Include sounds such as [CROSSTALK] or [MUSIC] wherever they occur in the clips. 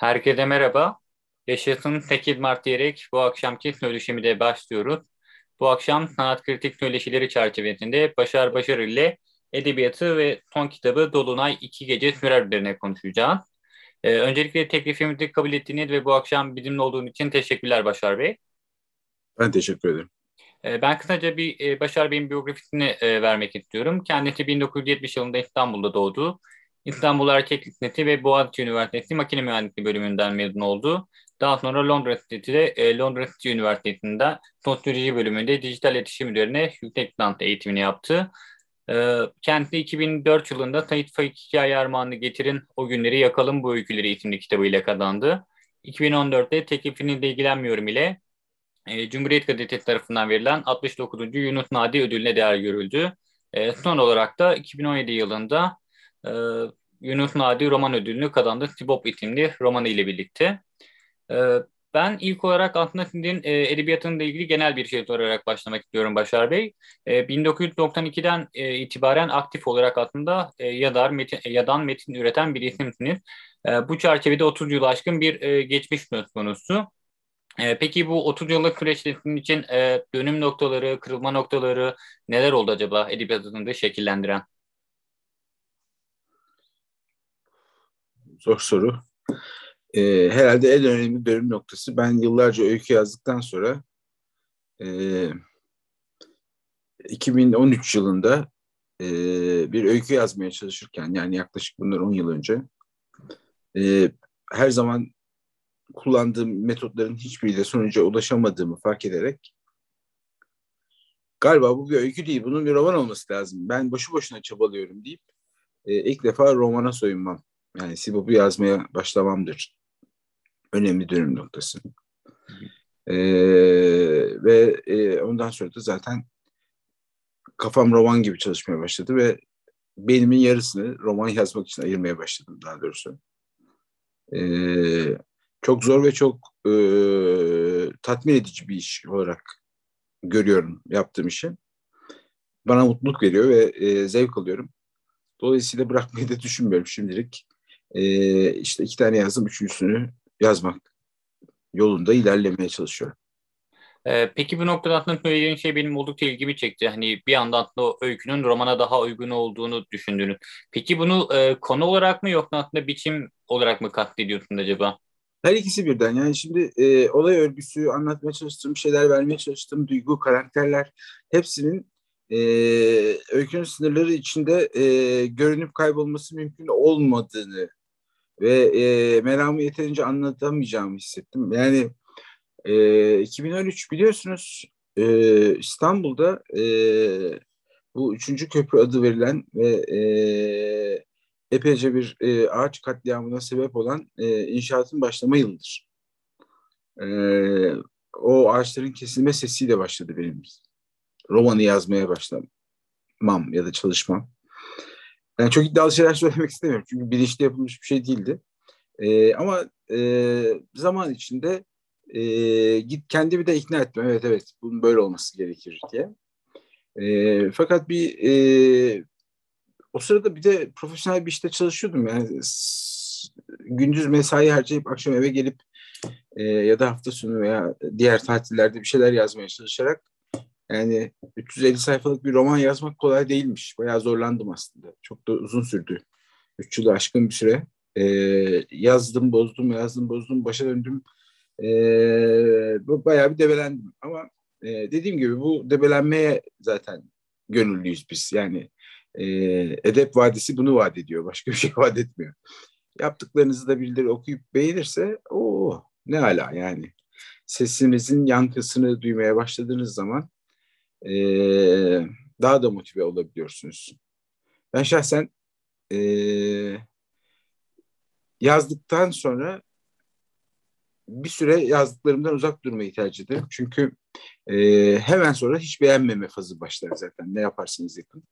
Herkese merhaba. Yaşasın Tekil Mart diyerek bu akşamki söyleşimi de başlıyoruz. Bu akşam sanat kritik söyleşileri çerçevesinde Başar Başar ile edebiyatı ve son kitabı Dolunay İki Gece Sürer üzerine konuşacağız. Ee, öncelikle teklifimizi kabul ettiğiniz ve bu akşam bizimle olduğun için teşekkürler Başar Bey. Ben teşekkür ederim. Ee, ben kısaca bir e, Başar Bey'in biyografisini e, vermek istiyorum. Kendisi 1970 yılında İstanbul'da doğdu. İstanbul Erkek Lisesi ve Boğaziçi Üniversitesi Makine Mühendisliği bölümünden mezun oldu. Daha sonra Londra City'de e, Londra City Üniversitesi'nde sosyoloji bölümünde dijital iletişim üzerine yüksek lisans eğitimini yaptı. E, kendisi 2004 yılında Sait Faik Hikaye Armağanı Getirin O Günleri Yakalım Bu Öyküleri isimli kitabıyla kazandı. 2014'te Teklifini de ilgilenmiyorum ile e, Cumhuriyet Gazetesi tarafından verilen 69. Yunus Nadi ödülüne değer görüldü. Son olarak da 2017 yılında e, Yunus Nadi roman ödülünü kazandı Sibop isimli romanı ile birlikte. E, ben ilk olarak aslında sizin e, edebiyatınızla ilgili genel bir şey sorarak başlamak istiyorum Başar Bey. E, 1992'den e, itibaren aktif olarak aslında e, yazar, metin, yadan metin üreten bir isimsiniz. E, bu çerçevede 30 yıl aşkın bir e, geçmiş söz konusu. E, peki bu 30 yıllık süreçte sizin için e, dönüm noktaları, kırılma noktaları neler oldu acaba edebiyatınızı şekillendiren? Zor soru. E, herhalde en önemli dönüm noktası ben yıllarca öykü yazdıktan sonra e, 2013 yılında e, bir öykü yazmaya çalışırken yani yaklaşık bunlar 10 yıl önce e, her zaman kullandığım metotların hiçbiriyle sonuca ulaşamadığımı fark ederek galiba bu bir öykü değil, bunun bir roman olması lazım. Ben boşu boşuna çabalıyorum deyip e, ilk defa romana soyunmam. Yani Sibop'u yazmaya başlamamdır. Önemli dönüm noktası. E, ve e, ondan sonra da zaten kafam roman gibi çalışmaya başladı ve beynimin yarısını roman yazmak için ayırmaya başladım daha doğrusu. Ee, çok zor ve çok e, tatmin edici bir iş olarak görüyorum yaptığım işi. Bana mutluluk veriyor ve e, zevk alıyorum. Dolayısıyla bırakmayı da düşünmüyorum şimdilik. E, işte iki tane yazdım, üçüncüsünü yazmak yolunda ilerlemeye çalışıyorum. Ee, peki bu noktada aslında söylediğin şey benim oldukça ilgimi çekti. Hani bir yandan da o öykünün romana daha uygun olduğunu düşündüğünüz. Peki bunu e, konu olarak mı yoksa aslında biçim olarak mı kastediyorsun acaba? Her ikisi birden. Yani şimdi e, olay örgüsü, anlatmaya çalıştığım şeyler, vermeye çalıştığım duygu, karakterler hepsinin e, öykünün sınırları içinde e, görünüp kaybolması mümkün olmadığını ve e, meramı yeterince anlatamayacağımı hissettim. Yani e, 2013 biliyorsunuz e, İstanbul'da e, bu üçüncü köprü adı verilen ve e, epeyce bir e, ağaç katliamına sebep olan e, inşaatın başlama yılıdır. E, o ağaçların kesilme sesiyle başladı benim romanı yazmaya başlamam ya da çalışmam. Yani çok iddialı şeyler [LAUGHS] söylemek istemiyorum çünkü bilinçli yapılmış bir şey değildi. E, ama e, zaman içinde e, git kendimi de ikna ettim. Evet evet bunun böyle olması gerekir diye. E, fakat bir e, o sırada bir de profesyonel bir işte çalışıyordum yani gündüz mesai harcayıp akşam eve gelip e, ya da hafta sonu veya diğer tatillerde bir şeyler yazmaya çalışarak yani 350 sayfalık bir roman yazmak kolay değilmiş. Bayağı zorlandım aslında. Çok da uzun sürdü. 3 yılı aşkın bir süre. E, yazdım, bozdum, yazdım, bozdum, başa döndüm. E, bayağı bir debelendim. Ama e, dediğim gibi bu debelenmeye zaten gönüllüyüz biz. Yani e, Edep Vadisi bunu vaat ediyor. Başka bir şey [LAUGHS] vaat etmiyor. Yaptıklarınızı da birileri okuyup beğenirse o ne ala yani. Sesinizin yankısını duymaya başladığınız zaman e, daha da motive olabiliyorsunuz. Ben şahsen e, yazdıktan sonra bir süre yazdıklarımdan uzak durmayı tercih ederim. Çünkü e, hemen sonra hiç beğenmeme fazı başlar zaten. Ne yaparsınız yapın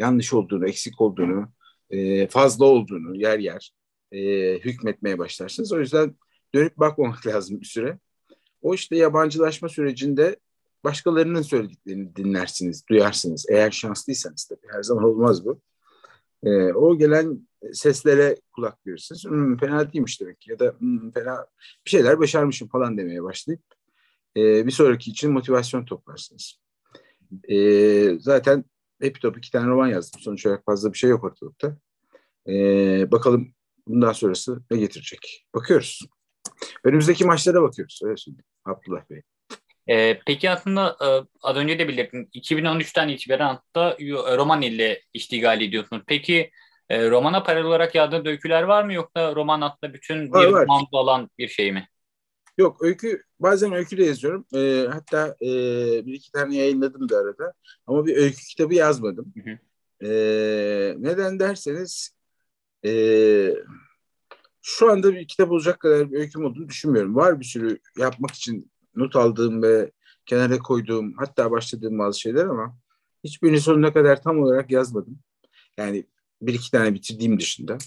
yanlış olduğunu, eksik olduğunu, e, fazla olduğunu yer yer e, hükmetmeye başlarsınız. O yüzden dönüp bakmamak [LAUGHS] lazım bir süre. O işte yabancılaşma sürecinde başkalarının söylediklerini dinlersiniz, duyarsınız. Eğer şanslıysanız tabii her zaman olmaz bu. E, o gelen seslere kulak verirsiniz. Hmm, fena değilmiş demek ya da hmm, fena bir şeyler başarmışım falan demeye başlayıp e, bir sonraki için motivasyon toplarsınız. E, zaten hep top iki tane roman yazdım. Sonuç olarak fazla bir şey yok ortalıkta. E, bakalım bundan sonrası ne getirecek? Bakıyoruz. Önümüzdeki maçlara bakıyoruz. Öyle söyleyeyim. Abdullah Bey. Ee, peki aslında e, az önce de belirttin 2013'ten itibaren hatta roman ile iştigal ediyorsunuz. Peki e, romana paralel olarak yazdığınız öyküler var mı yoksa roman hatta bütün bir var, roman olan bir şey mi? Yok öykü bazen öykü de yazıyorum. E, hatta e, bir iki tane yayınladım da arada. Ama bir öykü kitabı yazmadım. Hı hı. E, neden derseniz e, şu anda bir kitap olacak kadar bir öyküm olduğunu düşünmüyorum. Var bir sürü yapmak için not aldığım ve kenara koyduğum hatta başladığım bazı şeyler ama hiçbirini sonuna kadar tam olarak yazmadım. Yani bir iki tane bitirdiğim dışında.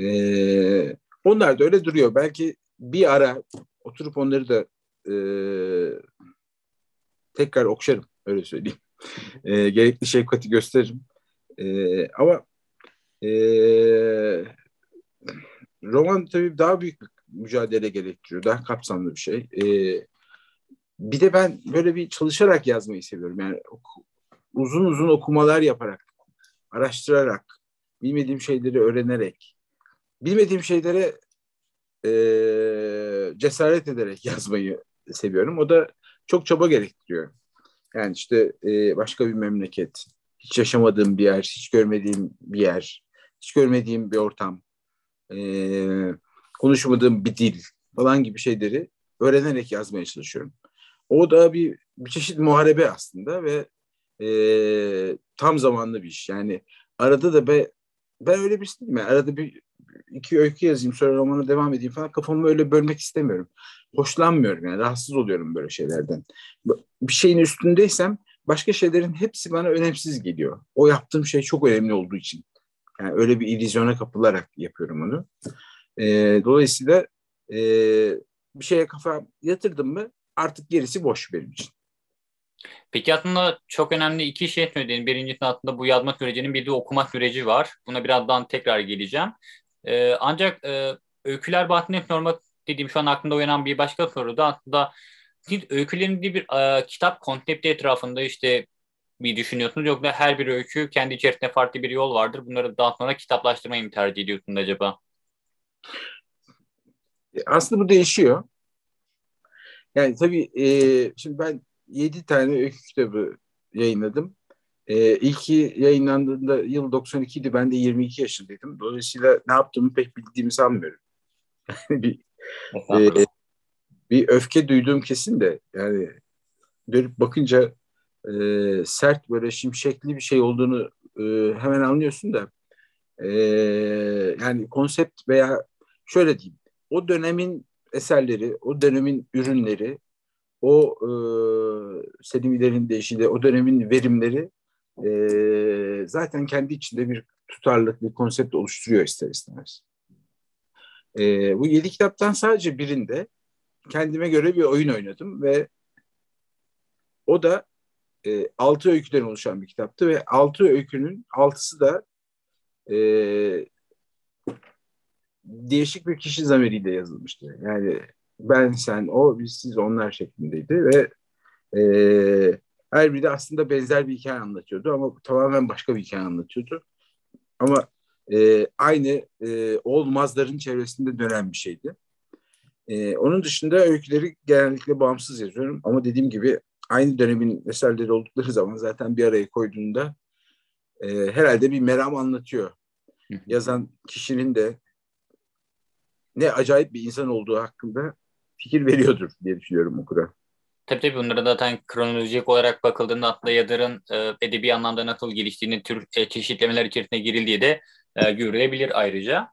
Ee, onlar da öyle duruyor. Belki bir ara oturup onları da e, tekrar okşarım öyle söyleyeyim. E, gerekli şefkati gösteririm. E, ama e, roman tabii daha büyük bir mücadele gerektiriyor. Daha kapsamlı bir şey. E, bir de ben böyle bir çalışarak yazmayı seviyorum. Yani uzun uzun okumalar yaparak, araştırarak, bilmediğim şeyleri öğrenerek, bilmediğim şeylere e, cesaret ederek [LAUGHS] yazmayı seviyorum. O da çok çaba gerektiriyor. Yani işte e, başka bir memleket, hiç yaşamadığım bir yer, hiç görmediğim bir yer, hiç görmediğim bir ortam, e, konuşmadığım bir dil falan gibi şeyleri öğrenerek yazmaya çalışıyorum. O da bir, bir çeşit muharebe aslında ve e, tam zamanlı bir iş. Yani arada da be, ben öyle bir değilim. Yani arada bir iki öykü yazayım sonra romana devam edeyim falan kafamı öyle bölmek istemiyorum. Hoşlanmıyorum yani rahatsız oluyorum böyle şeylerden. Bir şeyin üstündeysem başka şeylerin hepsi bana önemsiz geliyor. O yaptığım şey çok önemli olduğu için. Yani öyle bir illüzyona kapılarak yapıyorum onu. E, dolayısıyla e, bir şeye kafa yatırdım mı artık gerisi boş benim için. Peki aslında çok önemli iki şey söyledin. Birincisi aslında bu yazma sürecinin bir de okuma süreci var. Buna birazdan tekrar geleceğim. Ee, ancak e, öyküler bahsinde normal dediğim şu an aklımda uyanan bir başka soru da aslında siz öykülerin bir e, kitap konsepti etrafında işte bir düşünüyorsunuz yoksa her bir öykü kendi içerisinde farklı bir yol vardır. Bunları daha sonra kitaplaştırmayı mı tercih ediyorsunuz acaba? Aslında bu değişiyor. Yani tabii e, şimdi ben yedi tane öykü kitabı yayınladım. E, ilki yayınlandığında yıl 92 idi. Ben de 22 yaşındaydım. Dolayısıyla ne yaptığımı pek bildiğimi sanmıyorum. [LAUGHS] bir, e, bir öfke duyduğum kesin de yani dönüp bakınca e, sert böyle şimşekli bir şey olduğunu e, hemen anlıyorsun da e, yani konsept veya şöyle diyeyim o dönemin eserleri, o dönemin ürünleri, o e, Selimilerin deyişiyle o dönemin verimleri e, zaten kendi içinde bir tutarlılık, bir konsept oluşturuyor ister istemez. E, bu yedi kitaptan sadece birinde kendime göre bir oyun oynadım ve o da e, altı öyküden oluşan bir kitaptı ve altı öykünün altısı da e, değişik bir kişi zamiriyle yazılmıştı. Yani ben, sen, o, biz, siz, onlar şeklindeydi ve e, her biri de aslında benzer bir hikaye anlatıyordu ama tamamen başka bir hikaye anlatıyordu. Ama e, aynı e, olmazların çevresinde dönen bir şeydi. E, onun dışında öyküleri genellikle bağımsız yazıyorum ama dediğim gibi aynı dönemin eserleri oldukları zaman zaten bir araya koyduğunda e, herhalde bir meram anlatıyor. Yazan kişinin de ne acayip bir insan olduğu hakkında fikir veriyordur diye düşünüyorum okura. Tabii tabii bunlara zaten kronolojik olarak bakıldığında Atla Yadır'ın e, edebi anlamda nasıl geliştiğini tür e, çeşitlemeler içerisine girildiği de e, görülebilir ayrıca.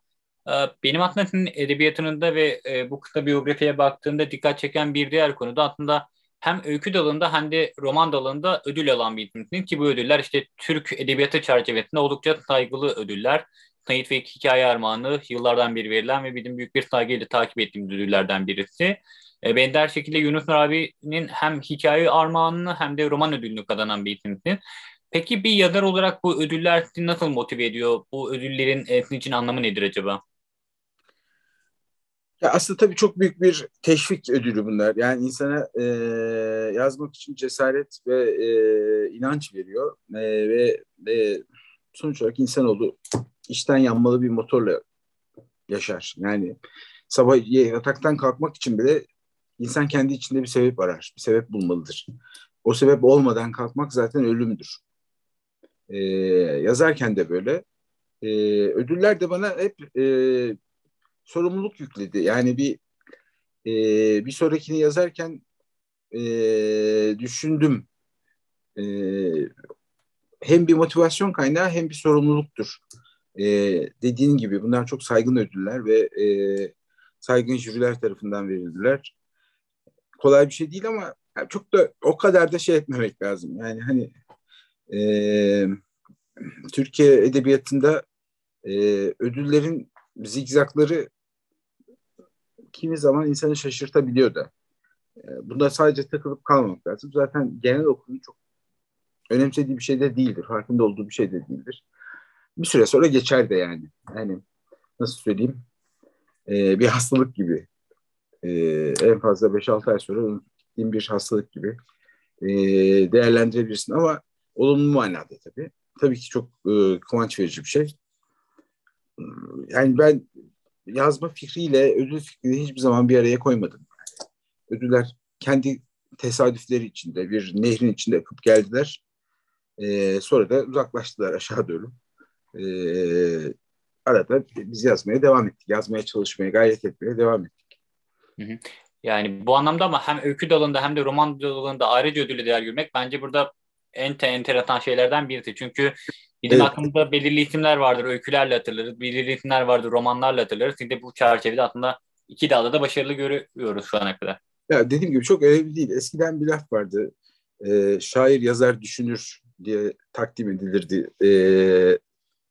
E, benim aslında senin edebiyatının da ve e, bu kısa biyografiye baktığımda dikkat çeken bir diğer konu da aslında hem öykü dalında hem de roman dalında ödül alan bir isimsin ki bu ödüller işte Türk edebiyatı çerçevesinde oldukça saygılı ödüller. Sait ve Hikaye Armağanı yıllardan beri verilen ve bizim büyük bir saygıyla takip ettiğim ödüllerden birisi. E, benzer şekilde Yunus Nur abi'nin hem hikaye armağanını hem de roman ödülünü kazanan bir isimsin. Peki bir yazar olarak bu ödüller sizi nasıl motive ediyor? Bu ödüllerin e, sizin için anlamı nedir acaba? Ya aslında tabii çok büyük bir teşvik ödülü bunlar. Yani insana e, yazmak için cesaret ve e, inanç veriyor e, ve e, sonuç olarak insanoğlu işten yanmalı bir motorla yaşar. Yani sabah yataktan kalkmak için bile insan kendi içinde bir sebep arar, bir sebep bulmalıdır. O sebep olmadan kalkmak zaten ölümdür. E, yazarken de böyle. E, ödüller de bana hep e, sorumluluk yükledi. Yani bir e, bir sonrakini yazarken e, düşündüm. E, hem bir motivasyon kaynağı hem bir sorumluluktur. E, dediğin gibi bunlar çok saygın ödüller ve e, saygın jüriler tarafından verildiler. Kolay bir şey değil ama çok da o kadar da şey etmemek lazım. Yani hani e, Türkiye edebiyatında e, ödüllerin zigzakları kimi zaman insanı şaşırtabiliyor da. E, bunda sadece takılıp kalmamak lazım. Zaten genel okulun çok önemsediği bir şey de değildir. Farkında olduğu bir şey de değildir. Bir süre sonra geçer de yani. Yani nasıl söyleyeyim? E, bir hastalık gibi. E, en fazla 5-6 ay sonra gittiğin bir hastalık gibi e, değerlendirebilirsin. Ama olumlu manada tabii. Tabii ki çok e, kıvanç verici bir şey. Yani ben yazma fikriyle ödül fikrini hiçbir zaman bir araya koymadım. Ödüller kendi tesadüfleri içinde bir nehrin içinde akıp geldiler. Ee, sonra da uzaklaştılar aşağı doğru. Ee, arada biz yazmaya devam ettik. Yazmaya çalışmaya, gayret etmeye devam ettik. Yani bu anlamda ama hem öykü dalında hem de roman dalında ayrıca ödülü değer görmek bence burada en te enteresan şeylerden birisi. Çünkü bizim evet. aklımızda belirli isimler vardır, öykülerle hatırlarız. Belirli isimler vardır, romanlarla hatırlarız. Şimdi bu çerçevede aslında iki dalda da başarılı görüyoruz şu ana kadar. Ya dediğim gibi çok önemli değil. Eskiden bir laf vardı. E, şair yazar düşünür diye takdim edilirdi. E,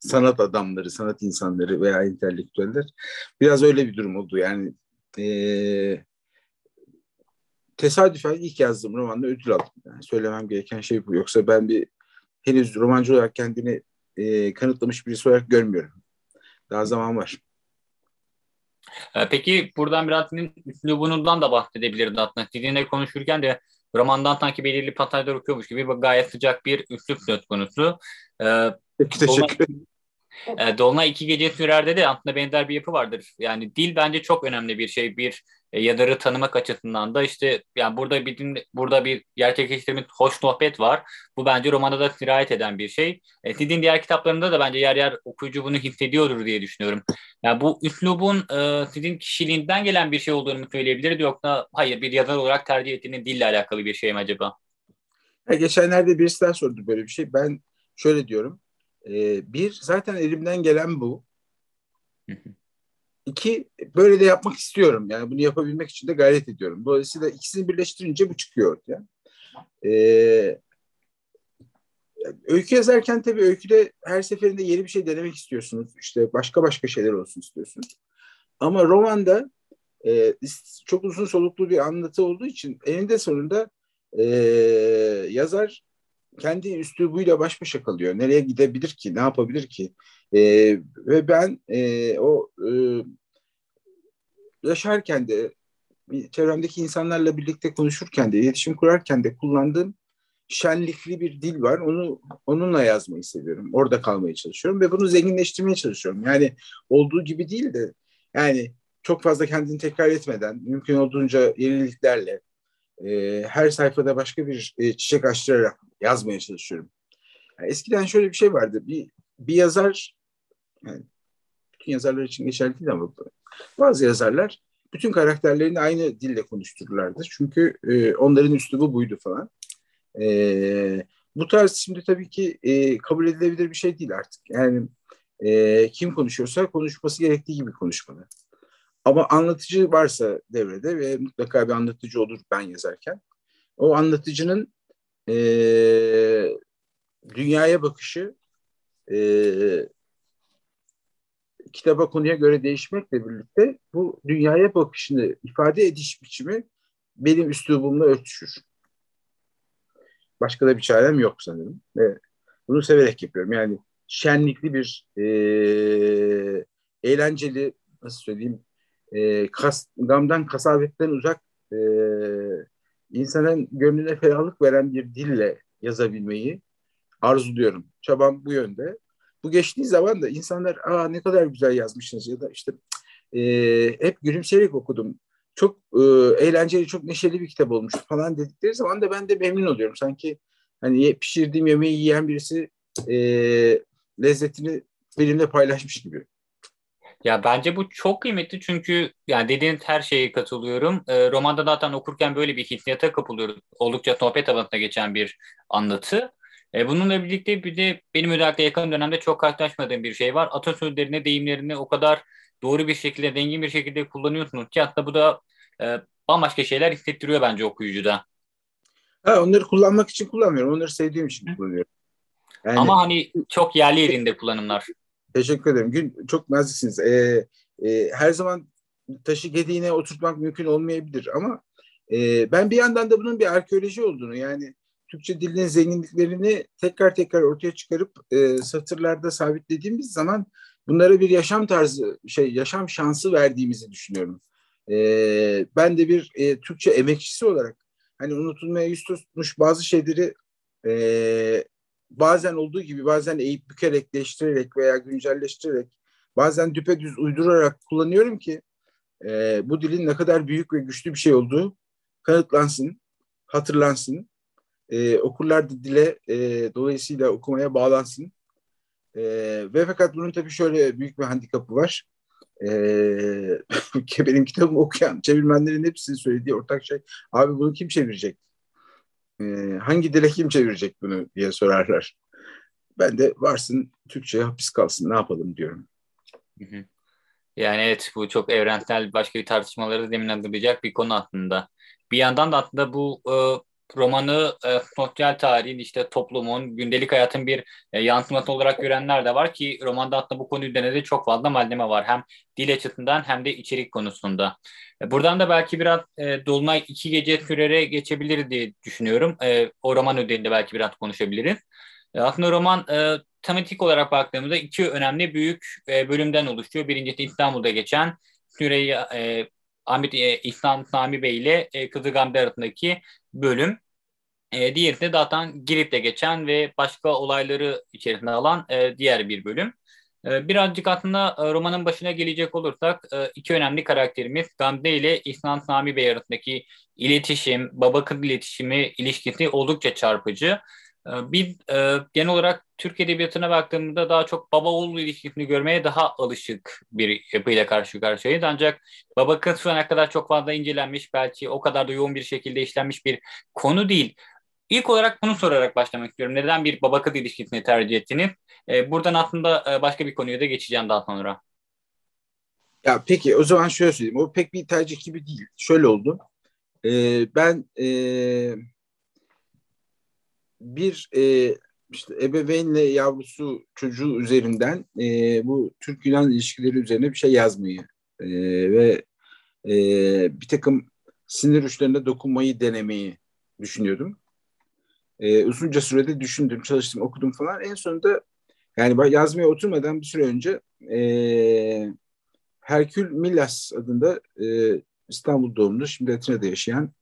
sanat adamları, sanat insanları veya entelektüeller. Biraz öyle bir durum oldu. Yani e, tesadüfen ilk yazdığım romanda ödül aldım. Yani söylemem gereken şey bu. Yoksa ben bir henüz romancı olarak kendini e, kanıtlamış birisi olarak görmüyorum. Daha zaman var. Ee, peki buradan biraz üslubundan da bahsedebiliriz aslında. Sizinle konuşurken de romandan sanki belirli pasajlar okuyormuş gibi gayet sıcak bir üslup söz konusu. Ee, Teşekkür ederim. E, Dolunay iki gece sürerde de aslında benzer bir yapı vardır. Yani dil bence çok önemli bir şey. Bir e, yazarı tanımak açısından da işte yani burada bir burada bir gerçekleştirmiş hoş sohbet var. Bu bence romana da sirayet eden bir şey. E, sizin diğer kitaplarında da bence yer yer okuyucu bunu hissediyordur diye düşünüyorum. Yani bu üslubun e, sizin kişiliğinden gelen bir şey olduğunu mu söyleyebiliriz yoksa hayır bir yazar olarak tercih ettiğiniz dille alakalı bir şey mi acaba? Ya geçenlerde birisi daha sordu böyle bir şey. Ben şöyle diyorum. E, bir, zaten elimden gelen bu. İki, böyle de yapmak istiyorum. Yani bunu yapabilmek için de gayret ediyorum. Dolayısıyla ikisini birleştirince bu çıkıyor ortaya. Ee, öykü yazarken tabii öyküde her seferinde yeni bir şey denemek istiyorsunuz. İşte başka başka şeyler olsun istiyorsunuz. Ama romanda e, çok uzun soluklu bir anlatı olduğu için eninde sonunda e, yazar kendi üslubuyla baş başa kalıyor. Nereye gidebilir ki? Ne yapabilir ki? E, ve ben e, o e, yaşarken de çevremdeki insanlarla birlikte konuşurken de iletişim kurarken de kullandığım şenlikli bir dil var. Onu onunla yazmayı seviyorum. Orada kalmaya çalışıyorum ve bunu zenginleştirmeye çalışıyorum. Yani olduğu gibi değil de yani çok fazla kendini tekrar etmeden mümkün olduğunca yeniliklerle e, her sayfada başka bir e, çiçek açtırarak yazmaya çalışıyorum. Yani eskiden şöyle bir şey vardı. Bir, bir yazar, yani bütün yazarlar için geçerli değil ama bazı yazarlar bütün karakterlerini aynı dille konuştururlardı. Çünkü e, onların üslubu buydu falan. E, bu tarz şimdi tabii ki e, kabul edilebilir bir şey değil artık. Yani e, kim konuşuyorsa konuşması gerektiği gibi konuşmalı. Ama anlatıcı varsa devrede ve mutlaka bir anlatıcı olur ben yazarken. O anlatıcının e, dünyaya bakışı e, kitaba konuya göre değişmekle birlikte bu dünyaya bakışını ifade ediş biçimi benim üslubumla örtüşür. Başka da bir çarem yok sanırım. Ve bunu severek yapıyorum. Yani şenlikli bir e, eğlenceli nasıl söyleyeyim e, kas, gamdan kasabetten uzak e, insanın gönlüne ferahlık veren bir dille yazabilmeyi arzuluyorum. Çabam bu yönde. Bu geçtiği zaman da insanlar aa ne kadar güzel yazmışsınız ya da işte e, hep gülümseyerek okudum. Çok e, eğlenceli, çok neşeli bir kitap olmuş falan dedikleri zaman da ben de memnun oluyorum. Sanki hani pişirdiğim yemeği yiyen birisi e, lezzetini benimle paylaşmış gibi. Ya bence bu çok kıymetli çünkü yani dediğin her şeye katılıyorum. E, romanda zaten okurken böyle bir hissiyata kapılıyoruz. Oldukça sohbet havasına geçen bir anlatı. E, bununla birlikte bir de benim özellikle yakın dönemde çok karşılaşmadığım bir şey var. Atasözlerini, deyimlerini o kadar doğru bir şekilde, dengin bir şekilde kullanıyorsunuz ki hatta bu da e, bambaşka şeyler hissettiriyor bence okuyucuda. Ha, onları kullanmak için kullanmıyorum. Onları sevdiğim için kullanıyorum. Yani, Ama hani çok yerli yerinde kullanımlar. Teşekkür ederim. Gün çok naziksiniz. Ee, e, her zaman taşı gediğine oturtmak mümkün olmayabilir ama e, ben bir yandan da bunun bir arkeoloji olduğunu yani Türkçe dilinin zenginliklerini tekrar tekrar ortaya çıkarıp e, satırlarda sabitlediğimiz zaman bunlara bir yaşam tarzı, şey yaşam şansı verdiğimizi düşünüyorum. E, ben de bir e, Türkçe emekçisi olarak hani unutulmaya yüz tutmuş bazı şeyleri e, bazen olduğu gibi bazen eğip bükerek, değiştirerek veya güncelleştirerek bazen düpedüz uydurarak kullanıyorum ki e, bu dilin ne kadar büyük ve güçlü bir şey olduğu kanıtlansın, hatırlansın. E, okurlar da dile e, dolayısıyla okumaya bağlansın. E, ve fakat bunun tabii şöyle büyük bir handikapı var. E, [LAUGHS] benim kitabımı okuyan çevirmenlerin hepsinin söylediği ortak şey abi bunu kim çevirecek? E, hangi dile kim çevirecek bunu diye sorarlar. Ben de varsın Türkçe'ye hapis kalsın ne yapalım diyorum. Yani evet bu çok evrensel başka bir tartışmaları zeminlendirecek bir konu aslında. Bir yandan da aslında bu e, romanı e, sosyal tarihin işte toplumun, gündelik hayatın bir e, yansıması olarak görenler de var ki romanda aslında bu konu üzerine de çok fazla malzeme var. Hem dil açısından hem de içerik konusunda. E, buradan da belki biraz e, Dolunay iki gece sürere geçebilir diye düşünüyorum. E, o roman ödelinde belki biraz konuşabiliriz. E, aslında roman e, tematik olarak baktığımızda iki önemli büyük e, bölümden oluşuyor. Birincisi İstanbul'da geçen Süreyya e, Ahmet e, İhsan Sami Bey ile e, Kızı Gamze arasındaki bölüm. E, diğeri de zaten Girit'te geçen ve başka olayları içerisinde alan e, diğer bir bölüm. E, birazcık aslında e, romanın başına gelecek olursak e, iki önemli karakterimiz Gamze ile İhsan Sami Bey arasındaki iletişim, baba kız iletişimi ilişkisi oldukça çarpıcı. Ee, biz e, genel olarak Türk Edebiyatı'na baktığımızda daha çok baba oğul ilişkisini görmeye daha alışık bir yapıyla karşı karşıyayız. Ancak baba kız şu ana kadar çok fazla incelenmiş, belki o kadar da yoğun bir şekilde işlenmiş bir konu değil. İlk olarak bunu sorarak başlamak istiyorum. Neden bir baba kız ilişkisini tercih ettiniz? E, buradan aslında e, başka bir konuya da geçeceğim daha sonra. Ya peki o zaman şöyle söyleyeyim. O pek bir tercih gibi değil. Şöyle oldu. Ee, ben e, bir e, işte ebeveynle yavrusu çocuğu üzerinden e, bu Türk-Yunan ilişkileri üzerine bir şey yazmayı e, ve e, bir takım sinir uçlarına dokunmayı denemeyi düşünüyordum. E, uzunca sürede düşündüm, çalıştım, okudum falan. En sonunda yani yazmaya oturmadan bir süre önce e, Herkül Milas adında e, İstanbul doğumlu, şimdi Atina'da yaşayan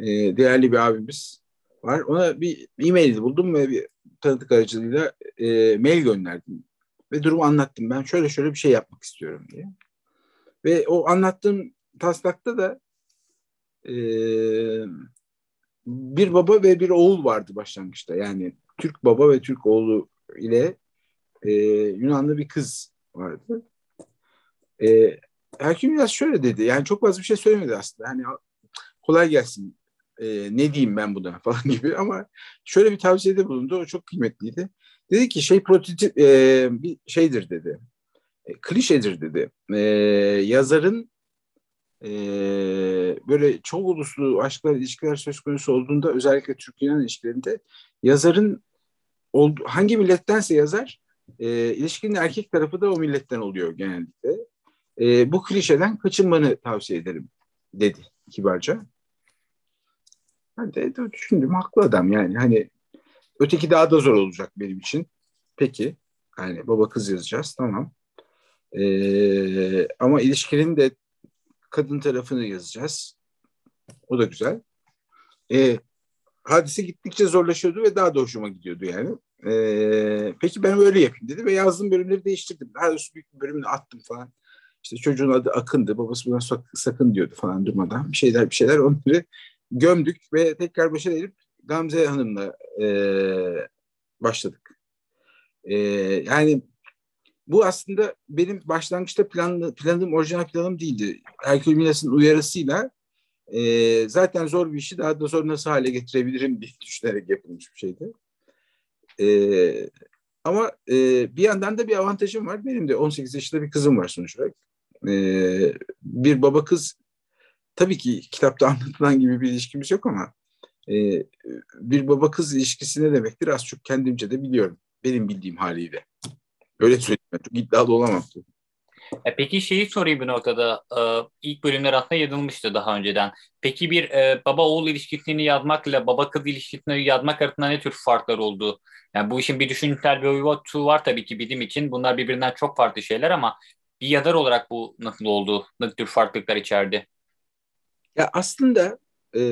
e, değerli bir abimiz var. Ona bir e-mail buldum ve bir tanıdık aracılığıyla e, mail gönderdim. Ve durumu anlattım. Ben şöyle şöyle bir şey yapmak istiyorum diye. Ve o anlattığım taslakta da e, bir baba ve bir oğul vardı başlangıçta. Yani Türk baba ve Türk oğlu ile e, Yunanlı bir kız vardı. E, Herkül biraz şöyle dedi. Yani çok fazla bir şey söylemedi aslında. Hani kolay gelsin e, ne diyeyim ben buna [LAUGHS] falan gibi ama şöyle bir tavsiyede bulundu. O çok kıymetliydi. Dedi ki şey prototip e, bir şeydir dedi. E, klişedir dedi. E, yazarın e, böyle çok uluslu aşklar, ilişkiler söz konusu olduğunda özellikle Türk-Yunan ilişkilerinde yazarın hangi millettense yazar e, ilişkinin erkek tarafı da o milletten oluyor genellikle. E, bu klişeden kaçınmanı tavsiye ederim dedi kibarca. Ben de düşündüm haklı adam yani hani Öteki daha da zor olacak benim için. Peki. Yani baba kız yazacağız. Tamam. Ee, ama ilişkinin de kadın tarafını yazacağız. O da güzel. Ee, hadise gittikçe zorlaşıyordu ve daha da hoşuma gidiyordu yani. Ee, peki ben öyle yapayım dedi ve yazdığım bölümleri değiştirdim. Daha doğrusu büyük bir bölümünü attım falan. İşte çocuğun adı Akın'dı. Babası buna sakın diyordu falan durmadan. Bir şeyler bir şeyler onları gömdük ve tekrar başa edip Gamze Hanım'la e, başladık. E, yani bu aslında benim başlangıçta planlı, planım, orijinal planım değildi. Herkül Milas'ın uyarısıyla e, zaten zor bir işi daha da zor nasıl hale getirebilirim diye [LAUGHS] düşünerek yapılmış bir şeydi. E, ama e, bir yandan da bir avantajım var. Benim de 18 yaşında bir kızım var sonuç olarak. E, bir baba kız tabii ki kitapta [LAUGHS] anlatılan gibi bir ilişkimiz yok ama e, bir baba kız ilişkisi ne demektir az çok kendimce de biliyorum. Benim bildiğim haliyle. Öyle söyleyeyim. Çok iddialı olamam. E peki şeyi sorayım bir noktada. E, ilk bölümler aslında yazılmıştı daha önceden. Peki bir e, baba oğul ilişkisini yazmakla baba kız ilişkisini yazmak arasında ne tür farklar oldu? Yani bu işin bir düşünsel bir boyutu var tabii ki bilim için. Bunlar birbirinden çok farklı şeyler ama bir yazar olarak bu nasıl oldu? Ne tür farklılıklar içerdi? Ya aslında e,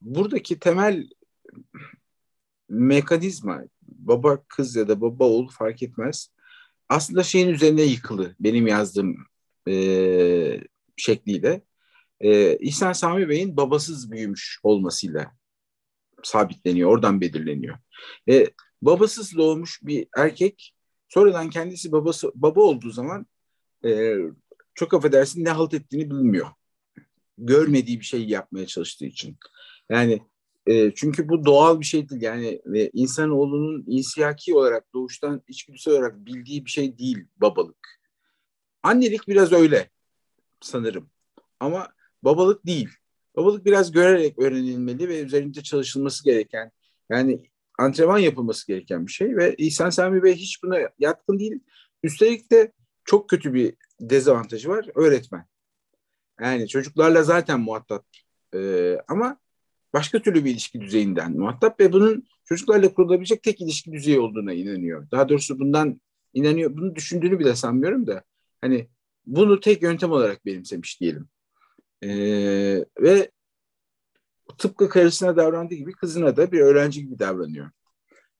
buradaki temel mekanizma baba kız ya da baba oğul fark etmez. Aslında şeyin üzerine yıkılı benim yazdığım e, şekliyle. E, İhsan Sami Bey'in babasız büyümüş olmasıyla sabitleniyor, oradan belirleniyor. E, babasız doğmuş bir erkek sonradan kendisi babası baba olduğu zaman e, çok affedersin ne halt ettiğini bilmiyor. Görmediği bir şey yapmaya çalıştığı için. Yani e, çünkü bu doğal bir şey değil. Yani e, insanoğlunun insiyaki olarak doğuştan içgüdüsel olarak bildiği bir şey değil babalık. Annelik biraz öyle sanırım. Ama babalık değil. Babalık biraz görerek öğrenilmeli ve üzerinde çalışılması gereken yani antrenman yapılması gereken bir şey ve İhsan Sami Bey hiç buna yatkın değil. Üstelik de çok kötü bir dezavantajı var öğretmen. Yani çocuklarla zaten muhatap ee, ama başka türlü bir ilişki düzeyinden muhatap ve bunun çocuklarla kurulabilecek tek ilişki düzeyi olduğuna inanıyor. Daha doğrusu bundan inanıyor, bunu düşündüğünü bile sanmıyorum da hani bunu tek yöntem olarak benimsemiş diyelim. Ee, ve tıpkı karısına davrandığı gibi kızına da bir öğrenci gibi davranıyor.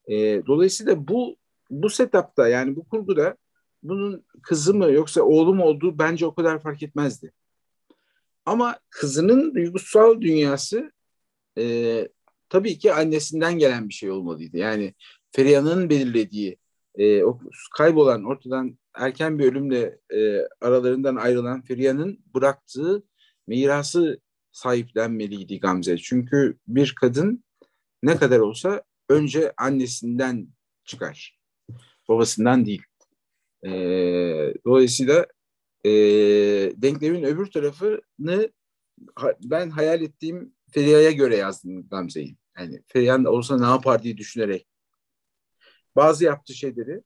Ee, dolayısıyla bu bu setupta yani bu kurguda bunun kızı mı yoksa oğlu mu olduğu bence o kadar fark etmezdi. Ama kızının duygusal dünyası e, tabii ki annesinden gelen bir şey olmalıydı. Yani Feriha'nın belirlediği e, o kaybolan ortadan erken bir ölümle e, aralarından ayrılan Feriha'nın bıraktığı mirası sahiplenmeliydi Gamze. Çünkü bir kadın ne kadar olsa önce annesinden çıkar. Babasından değil. E, dolayısıyla e, denklemin öbür tarafını ben hayal ettiğim Feriha'ya göre yazdım Gamze'yi. Yani Feriha olsa ne yapar diye düşünerek. Bazı yaptığı şeyleri,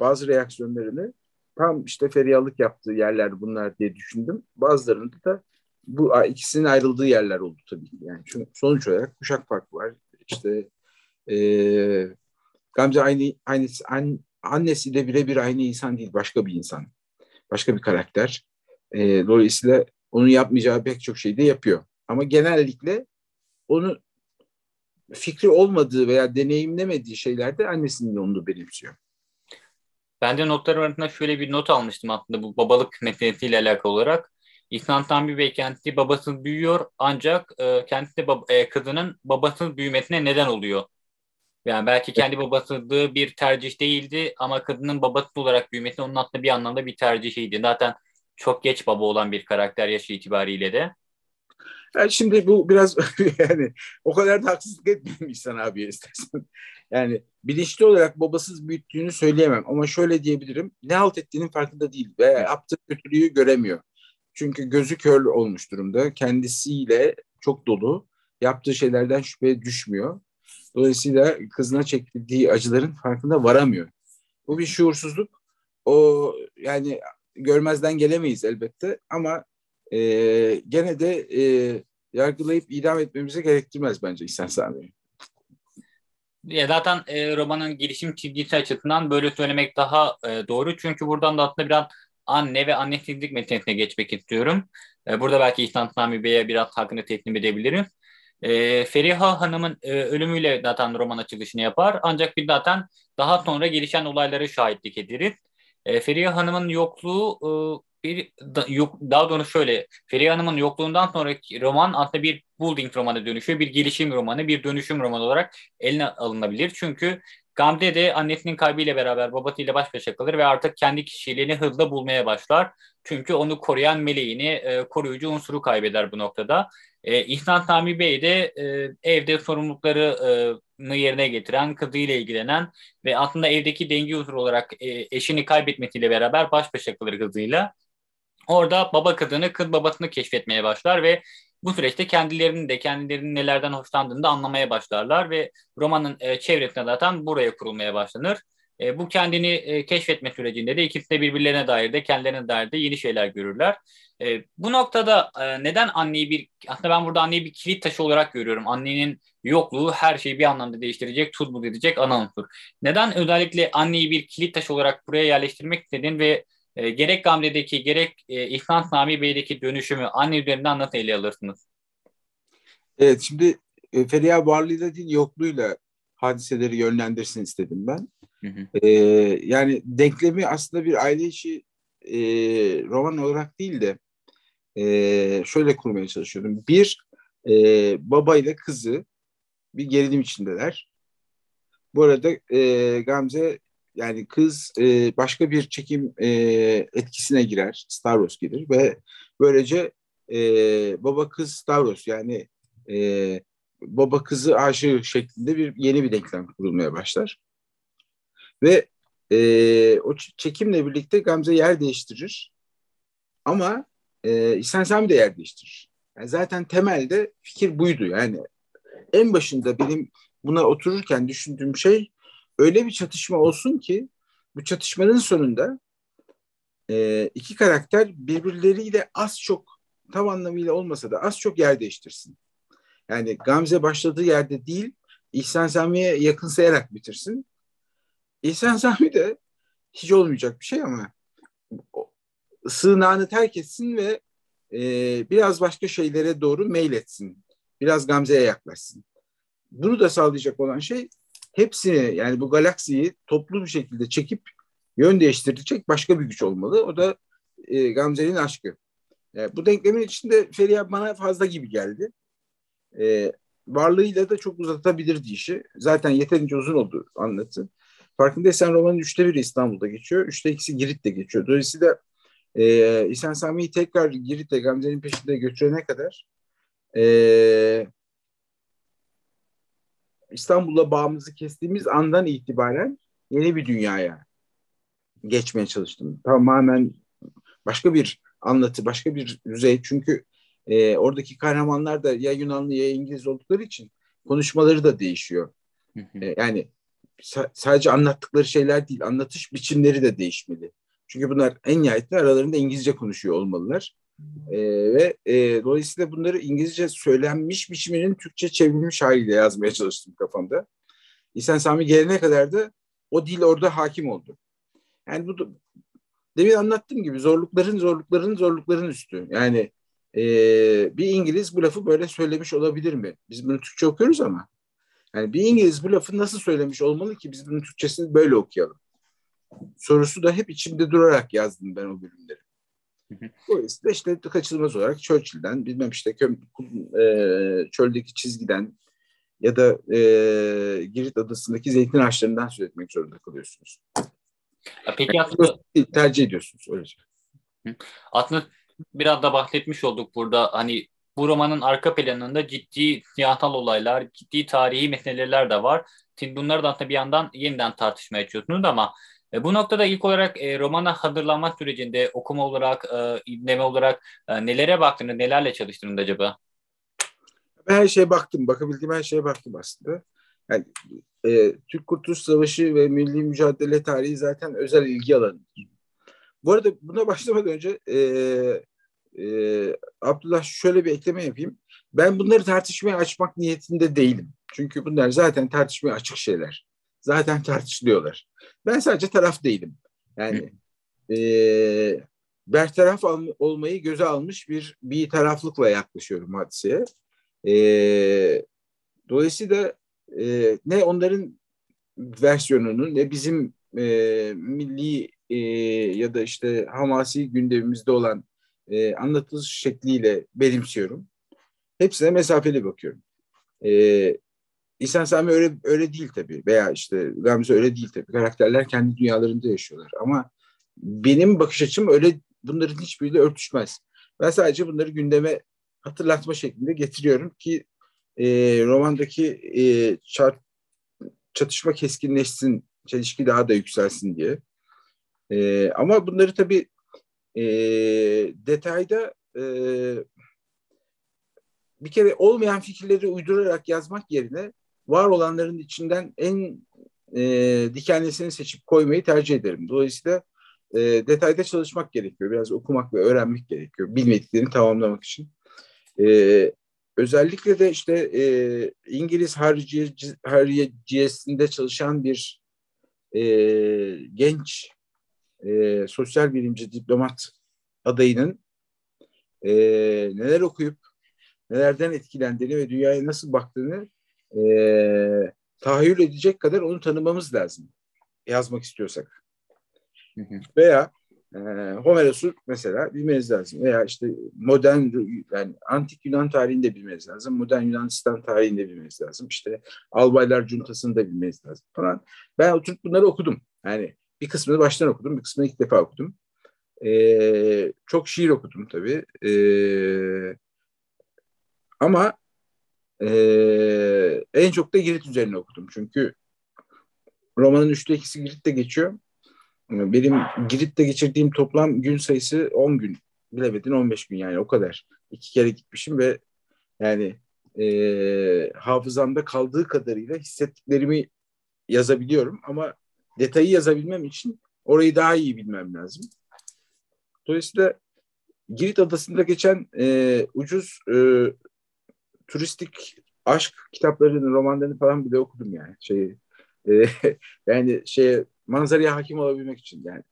bazı reaksiyonlarını tam işte Feriha'lık yaptığı yerler bunlar diye düşündüm. Bazılarında da bu ikisinin ayrıldığı yerler oldu tabii. Yani çünkü sonuç olarak kuşak farkı var. İşte e, Gamze aynı, aynı an, annesiyle birebir aynı insan değil, başka bir insan. Başka bir karakter. E, dolayısıyla onun yapmayacağı pek çok şey de yapıyor. Ama genellikle onu fikri olmadığı veya deneyimlemediği şeylerde annesinin yolunu benimsiyor. Ben de notlarım arasında şöyle bir not almıştım aslında bu babalık meselesiyle alakalı olarak. İhsan Tanbi Bey kendisi babasız büyüyor ancak e, kendisi bab- e, kızının babasız büyümesine neden oluyor. Yani belki kendi babasızlığı bir tercih değildi ama kadının babası olarak büyümesi onun aslında bir anlamda bir tercihiydi. Zaten çok geç baba olan bir karakter yaşı itibariyle de. Yani şimdi bu biraz [LAUGHS] yani o kadar da haksızlık etmeyeyim İhsan abiye istersen. Yani bilinçli olarak babasız büyüttüğünü söyleyemem ama şöyle diyebilirim. Ne halt ettiğinin farkında değil ve yaptığı kötülüğü göremiyor. Çünkü gözü kör olmuş durumda. Kendisiyle çok dolu. Yaptığı şeylerden şüpheye düşmüyor. Dolayısıyla kızına çektiği acıların farkında varamıyor. Bu bir şuursuzluk. O yani görmezden gelemeyiz elbette ama e, gene de e, yargılayıp idam etmemize gerektirmez bence İhsan Sami'yi. Ya zaten e, romanın gelişim çizgisi açısından böyle söylemek daha e, doğru. Çünkü buradan da aslında biraz anne ve annesizlik meselesine geçmek istiyorum. E, burada belki İhsan Sami Bey'e biraz hakkını teslim edebilirim. E, Feriha Hanım'ın e, ölümüyle zaten roman açılışını yapar. Ancak biz zaten daha sonra gelişen olayları şahitlik ederiz. E, Feriha Hanım'ın yokluğu e, bir da, yok, daha doğrusu şöyle Feriha Hanım'ın yokluğundan sonraki roman aslında bir building romanı dönüşüyor. Bir gelişim romanı, bir dönüşüm romanı olarak eline alınabilir. Çünkü Gamze de annesinin kaybıyla beraber babasıyla baş başa kalır ve artık kendi kişiliğini hızla bulmaya başlar. Çünkü onu koruyan meleğini, e, koruyucu unsuru kaybeder bu noktada. E, İhsan Sami Bey de e, evde sorumluluklarını yerine getiren, kızıyla ilgilenen ve aslında evdeki denge unsuru olarak e, eşini kaybetmesiyle beraber baş başa kalır kızıyla. Orada baba kızını, kız babasını keşfetmeye başlar ve bu süreçte kendilerinin de kendilerinin nelerden hoşlandığını da anlamaya başlarlar ve romanın e, çevresine zaten buraya kurulmaya başlanır. E, bu kendini e, keşfetme sürecinde de ikisi de birbirlerine dair de kendilerine dair de yeni şeyler görürler. E, bu noktada e, neden anneyi bir aslında ben burada anneyi bir kilit taşı olarak görüyorum. Annenin yokluğu her şeyi bir anlamda değiştirecek, tuz buz edecek ana unsur. Neden özellikle anneyi bir kilit taşı olarak buraya yerleştirmek istedin ve e, gerek Gamze'deki gerek e, İhsan Sami Bey'deki dönüşümü anne üzerinden nasıl ele alırsınız? Evet şimdi e, Feriha varlığıyla değil yokluğuyla hadiseleri yönlendirsin istedim ben. Hı hı. E, yani denklemi aslında bir aile işi e, roman olarak değil de e, şöyle kurmaya çalışıyorum. Bir, e, baba ile kızı bir gerilim içindeler. Bu arada e, Gamze yani kız e, başka bir çekim e, etkisine girer. Stavros gelir ve böylece e, baba kız Stavros yani e, baba kızı aşığı şeklinde bir yeni bir denklem kurulmaya başlar. Ve e, o çekimle birlikte Gamze yer değiştirir. Ama e, İhsan Sami de yer değiştirir. Yani zaten temelde fikir buydu. Yani en başında benim buna otururken düşündüğüm şey öyle bir çatışma olsun ki bu çatışmanın sonunda e, iki karakter birbirleriyle az çok tam anlamıyla olmasa da az çok yer değiştirsin. Yani Gamze başladığı yerde değil İhsan Sami'ye yakınsayarak bitirsin. İhsan Sami de hiç olmayacak bir şey ama sığınağını terk etsin ve e, biraz başka şeylere doğru meyletsin. Biraz Gamze'ye yaklaşsın. Bunu da sağlayacak olan şey hepsini yani bu galaksiyi toplu bir şekilde çekip yön değiştirecek başka bir güç olmalı. O da e, Gamze'nin aşkı. E, bu denklemin içinde Feriha bana fazla gibi geldi. E, varlığıyla da çok uzatabilirdi işi. Zaten yeterince uzun oldu anlatı. Farkındaysan romanın üçte biri İstanbul'da geçiyor. Üçte ikisi Girit'te geçiyor. Dolayısıyla e, İhsan Sami'yi tekrar Girit'te Gamze'nin peşinde götürene kadar e, İstanbul'la bağımızı kestiğimiz andan itibaren yeni bir dünyaya geçmeye çalıştım. Tamamen başka bir anlatı, başka bir düzey. Çünkü e, oradaki kahramanlar da ya Yunanlı ya İngiliz oldukları için konuşmaları da değişiyor. E, yani sa- sadece anlattıkları şeyler değil, anlatış biçimleri de değişmeli. Çünkü bunlar en nihayetinde aralarında İngilizce konuşuyor olmalılar. E, ve e, dolayısıyla bunları İngilizce söylenmiş biçiminin Türkçe çevrilmiş haliyle yazmaya çalıştım kafamda. İhsan Sami gelene kadar da o dil orada hakim oldu. Yani bu demin anlattığım gibi zorlukların zorlukların zorlukların üstü. Yani e, bir İngiliz bu lafı böyle söylemiş olabilir mi? Biz bunu Türkçe okuyoruz ama. Yani bir İngiliz bu lafı nasıl söylemiş olmalı ki biz bunun Türkçesini böyle okuyalım? Sorusu da hep içimde durarak yazdım ben o bölümleri. Dolayısıyla işte kaçınılmaz olarak Churchill'den bilmem işte e, çöldeki çizgiden ya da e, Girit adasındaki zeytin ağaçlarından söz etmek zorunda kalıyorsunuz. Peki aslında tercih ediyorsunuz öylece. Aslında biraz da bahsetmiş olduk burada hani bu romanın arka planında ciddi siyasal olaylar, ciddi tarihi meseleler de var. Siz bunları da aslında bir yandan yeniden tartışmaya açıyorsunuz ama e, bu noktada ilk olarak e, romana hazırlanma sürecinde okuma olarak, e, dinleme olarak e, nelere baktınız, nelerle çalıştınız acaba? Ben her şeye baktım, bakabildiğim her şeye baktım aslında. Yani, e, Türk Kurtuluş Savaşı ve milli mücadele tarihi zaten özel ilgi alanıdır. Bu arada buna başlamadan önce e, e, Abdullah şöyle bir ekleme yapayım. Ben bunları tartışmaya açmak niyetinde değilim. Çünkü bunlar zaten tartışmaya açık şeyler. Zaten tartışılıyorlar. Ben sadece taraf değilim. Yani e, bertaraf al, olmayı göze almış bir bir taraflıkla yaklaşıyorum hadiseye. E, dolayısıyla e, ne onların versiyonunu ne bizim e, milli e, ya da işte hamasi gündemimizde olan e, anlatılış şekliyle benimsiyorum. Hepsine mesafeli bakıyorum. E, İhsan Sami öyle öyle değil tabii veya işte Gamze öyle değil tabii. Karakterler kendi dünyalarında yaşıyorlar ama benim bakış açım öyle bunların hiçbiriyle örtüşmez. Ben sadece bunları gündeme hatırlatma şeklinde getiriyorum ki e, romandaki e, çat, çatışma keskinleşsin, çelişki daha da yükselsin diye. E, ama bunları tabii e, detayda e, bir kere olmayan fikirleri uydurarak yazmak yerine var olanların içinden en e, dikenlisini seçip koymayı tercih ederim. Dolayısıyla e, detayda çalışmak gerekiyor. Biraz okumak ve öğrenmek gerekiyor. Bilmediklerini tamamlamak için. E, özellikle de işte e, İngiliz hariciyesinde çalışan bir e, genç e, sosyal bilimci diplomat adayının e, neler okuyup nelerden etkilendiğini ve dünyaya nasıl baktığını e, tahayyül edecek kadar onu tanımamız lazım yazmak istiyorsak. Veya e, Homeros'u mesela bilmeniz lazım. Veya işte modern yani antik Yunan tarihini de bilmeniz lazım. Modern Yunanistan tarihini de bilmeniz lazım. İşte Albaylar Cuntası'nı da bilmeniz lazım falan. Ben oturup bunları okudum. Yani bir kısmını baştan okudum, bir kısmını ilk defa okudum. Ee, çok şiir okudum tabii. Ee, ama e, en çok da Girit üzerine okudum. Çünkü romanın üçte ikisi Girit'te geçiyor. Benim Girit'te geçirdiğim toplam gün sayısı 10 gün. Bilemedin 15 gün yani o kadar. İki kere gitmişim ve yani e, hafızamda kaldığı kadarıyla hissettiklerimi yazabiliyorum ama detayı yazabilmem için orayı daha iyi bilmem lazım. Dolayısıyla Girit Adası'nda geçen e, ucuz e, turistik aşk kitaplarını, romanlarını falan bile okudum yani. Şey, e, [LAUGHS] yani şey manzaraya hakim olabilmek için yani.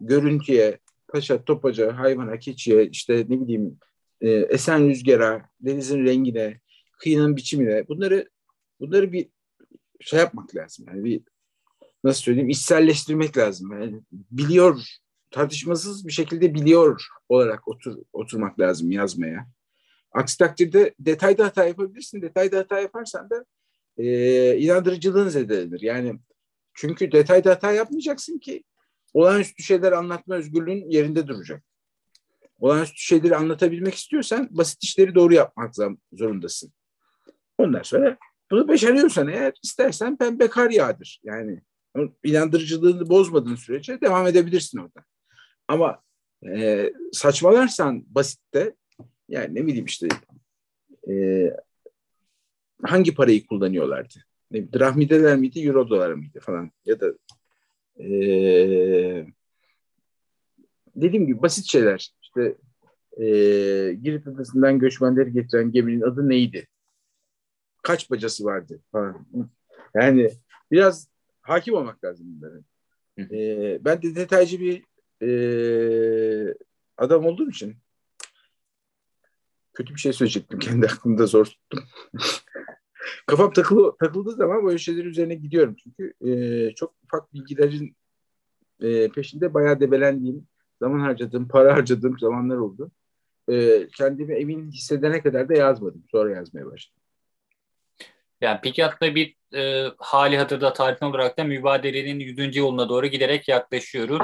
Görüntüye, taşa, topaca, hayvana, keçiye, işte ne bileyim e, esen rüzgara, denizin rengine, kıyının biçimine bunları bunları bir şey yapmak lazım. Yani bir nasıl söyleyeyim içselleştirmek lazım. Yani biliyor tartışmasız bir şekilde biliyor olarak otur, oturmak lazım yazmaya. Aksi takdirde detayda hata yapabilirsin. Detayda hata yaparsan da e, inandırıcılığın zedelenir. Yani çünkü detayda hata yapmayacaksın ki olağanüstü şeyler anlatma özgürlüğün yerinde duracak. Olağanüstü şeyleri anlatabilmek istiyorsan basit işleri doğru yapmak zorundasın. Ondan sonra bunu başarıyorsan eğer istersen pembe kar yağdır. Yani inandırıcılığını bozmadığın sürece devam edebilirsin orada. Ama e, saçmalarsan basitte yani ne bileyim işte e, hangi parayı kullanıyorlardı? Ne, drahmideler miydi, euro dolar mıydı falan ya da e, dediğim gibi basit şeyler. İşte e, Girit Adası'ndan göçmenleri getiren geminin adı neydi? Kaç bacası vardı falan. Yani biraz hakim olmak lazım bunlara. E, ben de detaycı bir e, adam olduğum için kötü bir şey söyleyecektim. [LAUGHS] Kendi aklımda zor tuttum. [LAUGHS] Kafam takılı, takıldığı zaman böyle şeyler üzerine gidiyorum. Çünkü e, çok ufak bilgilerin e, peşinde bayağı debelendiğim, zaman harcadığım, para harcadığım zamanlar oldu. E, kendimi emin hissedene kadar da yazmadım. Sonra yazmaya başladım. Yani aslında bir e, hali hatırda tarih olarak da mübadelenin 100. yoluna doğru giderek yaklaşıyoruz.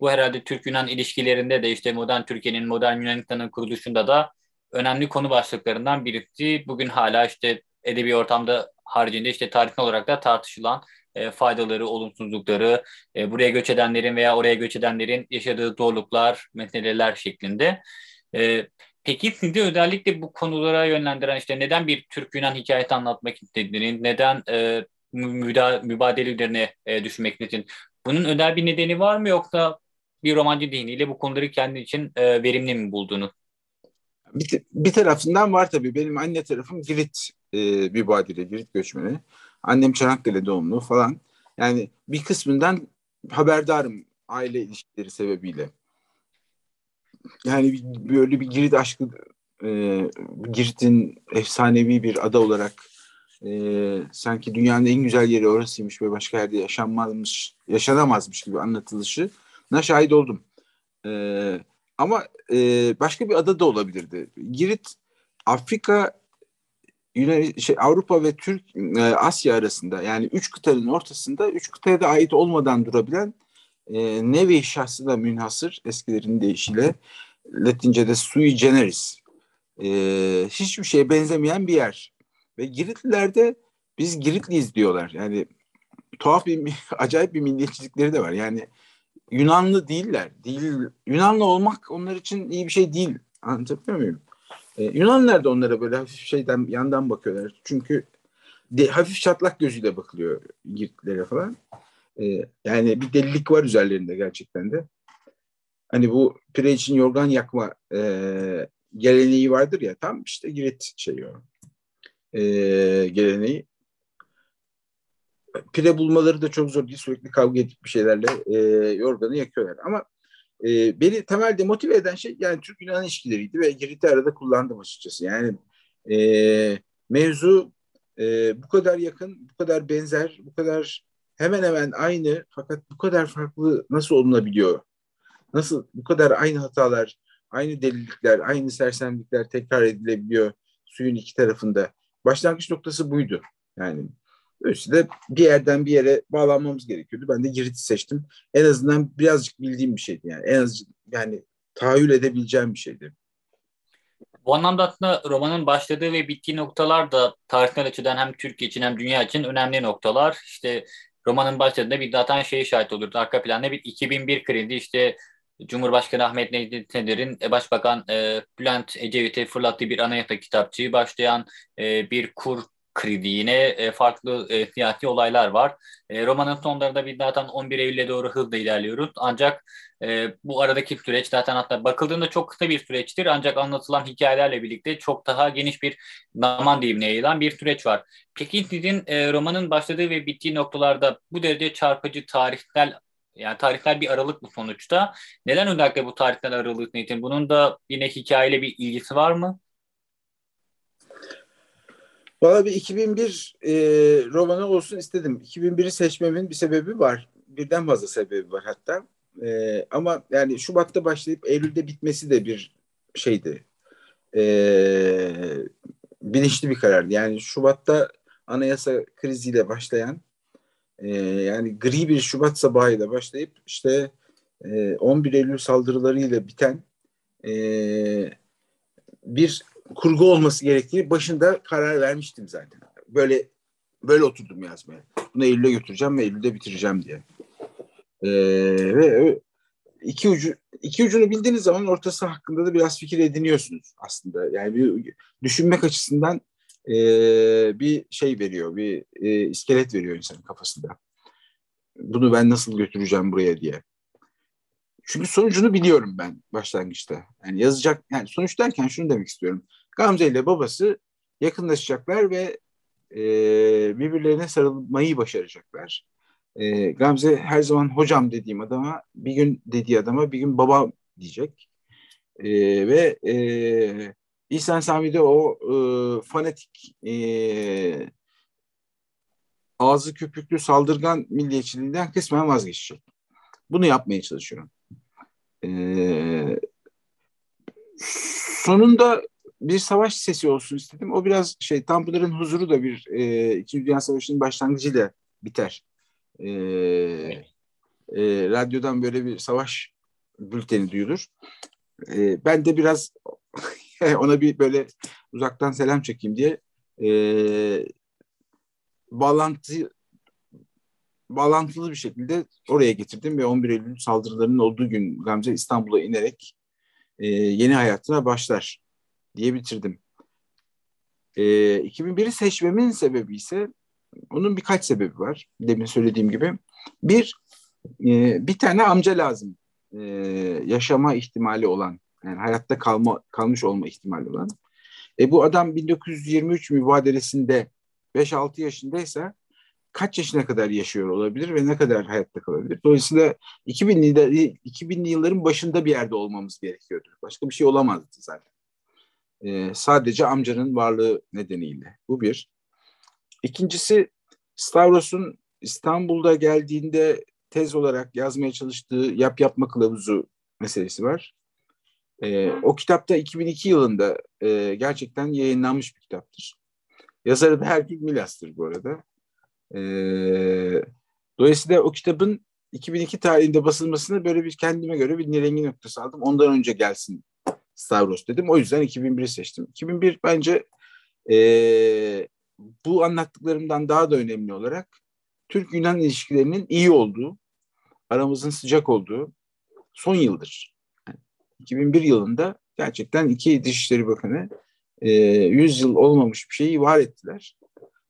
Bu herhalde Türk-Yunan ilişkilerinde de işte modern Türkiye'nin, modern Yunanistan'ın kuruluşunda da önemli konu başlıklarından birisi. Bugün hala işte edebi ortamda haricinde işte tarihsel olarak da tartışılan e, faydaları, olumsuzlukları, e, buraya göç edenlerin veya oraya göç edenlerin yaşadığı zorluklar, meseleler şeklinde. E, peki sizi özellikle bu konulara yönlendiren işte neden bir Türk-Yunan hikayesi anlatmak istediğini, neden e, müda, mübadele üzerine e, düşünmek istediğini, bunun özel bir nedeni var mı yoksa bir romancı diniyle bu konuları kendi için e, verimli mi bulduğunu? Bir, bir tarafından var tabii. Benim anne tarafım Girit e, badire, Girit göçmeni. Annem Çanakkale doğumlu falan. Yani bir kısmından haberdarım aile ilişkileri sebebiyle. Yani böyle bir Girit aşkı e, Girit'in efsanevi bir ada olarak e, sanki dünyanın en güzel yeri orasıymış ve başka yerde yaşanmazmış, yaşanamazmış gibi anlatılışına şahit oldum. E, ama e, başka bir ada da olabilirdi. Girit Afrika Yunan, şey, Avrupa ve Türk e, Asya arasında yani üç kıtanın ortasında üç kıtaya da ait olmadan durabilen e, nevi şahsına münhasır eskilerin deyişiyle Latince'de sui generis e, hiçbir şeye benzemeyen bir yer. Ve Giritliler de biz Giritliyiz diyorlar. Yani tuhaf bir, [LAUGHS] acayip bir milliyetçilikleri de var. Yani Yunanlı değiller. Değil, Yunanlı olmak onlar için iyi bir şey değil. Anlatabiliyor muyum? Ee, Yunanlılar da onlara böyle hafif şeyden yandan bakıyorlar. Çünkü de, hafif çatlak gözüyle bakılıyor Giritlilere falan. Ee, yani bir delilik var üzerlerinde gerçekten de. Hani bu pire için yorgan yakma e, geleneği vardır ya tam işte Girit şeyi o. E, geleneği. Pire bulmaları da çok zor değil. Sürekli kavga edip bir şeylerle e, yorganı yakıyorlar. Ama e, beni temelde motive eden şey yani Türk-Yunan ilişkileriydi ve Girit'i arada kullandım açıkçası. Yani e, mevzu e, bu kadar yakın, bu kadar benzer, bu kadar hemen hemen aynı fakat bu kadar farklı nasıl olunabiliyor? Nasıl bu kadar aynı hatalar, aynı delilikler, aynı sersemlikler tekrar edilebiliyor suyun iki tarafında? Başlangıç noktası buydu. Yani Dolayısıyla bir yerden bir yere bağlanmamız gerekiyordu. Ben de Girit'i seçtim. En azından birazcık bildiğim bir şeydi yani. En az yani tahayyül edebileceğim bir şeydi. Bu anlamda aslında romanın başladığı ve bittiği noktalar da tarihsel açıdan hem Türkiye için hem dünya için önemli noktalar. İşte romanın başladığında bir zaten şeye şahit olurdu. Arka planda bir 2001 krizi işte Cumhurbaşkanı Ahmet Necdet Sener'in e, Başbakan e, Bülent Ecevit'e fırlattığı bir anayasa kitapçığı başlayan e, bir kur kritiğine e, farklı e, siyasi olaylar var. E, romanın sonlarında bir zaten 11 Eylül'e doğru hızla ilerliyoruz. Ancak e, bu aradaki süreç zaten hatta bakıldığında çok kısa bir süreçtir. Ancak anlatılan hikayelerle birlikte çok daha geniş bir zaman dilimine yayılan bir süreç var. Peki sizin e, romanın başladığı ve bittiği noktalarda bu derece çarpıcı tarihsel yani tarihler bir aralık bu sonuçta. Neden özellikle bu tarihsel aralık nedir? Bunun da yine hikayeyle bir ilgisi var mı? Valla bir 2001 e, romanı olsun istedim. 2001'i seçmemin bir sebebi var. Birden fazla sebebi var hatta. E, ama yani Şubat'ta başlayıp Eylül'de bitmesi de bir şeydi. E, bilinçli bir karardı. Yani Şubat'ta anayasa kriziyle başlayan e, yani gri bir Şubat sabahıyla başlayıp işte e, 11 Eylül saldırılarıyla biten e, bir kurgu olması gerektiğini başında karar vermiştim zaten. Böyle böyle oturdum yazmaya. Bunu Eylül'e götüreceğim ve Eylül'de bitireceğim diye. Ee, ve iki ucu iki ucunu bildiğiniz zaman ortası hakkında da biraz fikir ediniyorsunuz aslında. Yani bir düşünmek açısından e, bir şey veriyor, bir e, iskelet veriyor insanın kafasında. Bunu ben nasıl götüreceğim buraya diye. Çünkü sonucunu biliyorum ben başlangıçta. Yani yazacak, yani sonuç derken şunu demek istiyorum. Gamze ile babası yakınlaşacaklar ve e, birbirlerine sarılmayı başaracaklar. E, Gamze her zaman hocam dediğim adama bir gün dediği adama bir gün baba diyecek. E, ve e, İhsan Sami de o e, fanatik e, ağzı köpüklü saldırgan milliyetçiliğinden kısmen vazgeçecek. Bunu yapmaya çalışıyorum. Sonunda bir savaş sesi olsun istedim. O biraz şey Tanpınar'ın huzuru da bir e, İkinci Dünya Savaşı'nın başlangıcıyla biter. E, e, radyodan böyle bir savaş bülteni duyulur. E, ben de biraz [LAUGHS] ona bir böyle uzaktan selam çekeyim diye e, bağlantı bağlantılı bir şekilde oraya getirdim ve 11 Eylül saldırılarının olduğu gün Gamze İstanbul'a inerek e, yeni hayatına başlar diye bitirdim. E, ee, 2001'i seçmemin sebebi ise onun birkaç sebebi var. Demin söylediğim gibi. Bir, e, bir tane amca lazım. E, yaşama ihtimali olan, yani hayatta kalma kalmış olma ihtimali olan. E bu adam 1923 mübadelesinde 5-6 yaşındaysa kaç yaşına kadar yaşıyor olabilir ve ne kadar hayatta kalabilir? Dolayısıyla 2000'li 2000'li yılların başında bir yerde olmamız gerekiyordu. Başka bir şey olamazdı zaten. Ee, sadece amcanın varlığı nedeniyle. Bu bir. İkincisi Stavros'un İstanbul'da geldiğinde tez olarak yazmaya çalıştığı yap yapma kılavuzu meselesi var. Ee, o kitapta 2002 yılında e, gerçekten yayınlanmış bir kitaptır. Yazarı da Herkül Milas'tır bu arada. Ee, dolayısıyla o kitabın 2002 tarihinde basılmasını böyle bir kendime göre bir nirengi noktası aldım. Ondan önce gelsin Stavros dedim. O yüzden 2001'i seçtim. 2001 bence e, bu anlattıklarımdan daha da önemli olarak Türk-Yunan ilişkilerinin iyi olduğu, aramızın sıcak olduğu son yıldır. 2001 yılında gerçekten iki Dışişleri Bakanı e, 100 yıl olmamış bir şeyi var ettiler.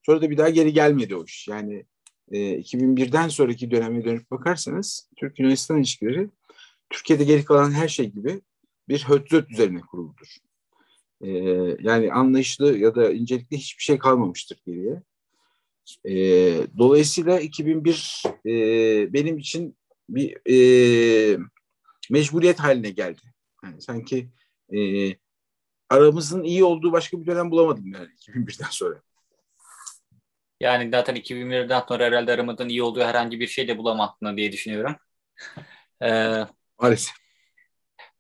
Sonra da bir daha geri gelmedi o iş. Yani e, 2001'den sonraki döneme dönüp bakarsanız Türk-Yunanistan ilişkileri Türkiye'de geri kalan her şey gibi bir hötzöt üzerine kuruludur. E, yani anlayışlı ya da incelikli hiçbir şey kalmamıştır geriye. E, dolayısıyla 2001 e, benim için bir e, mecburiyet haline geldi. Yani sanki e, aramızın iyi olduğu başka bir dönem bulamadım yani 2001'den sonra. Yani zaten 2001'den sonra herhalde aramızın iyi olduğu herhangi bir şey de bulamattın diye düşünüyorum. [LAUGHS] Ee, Maalesef.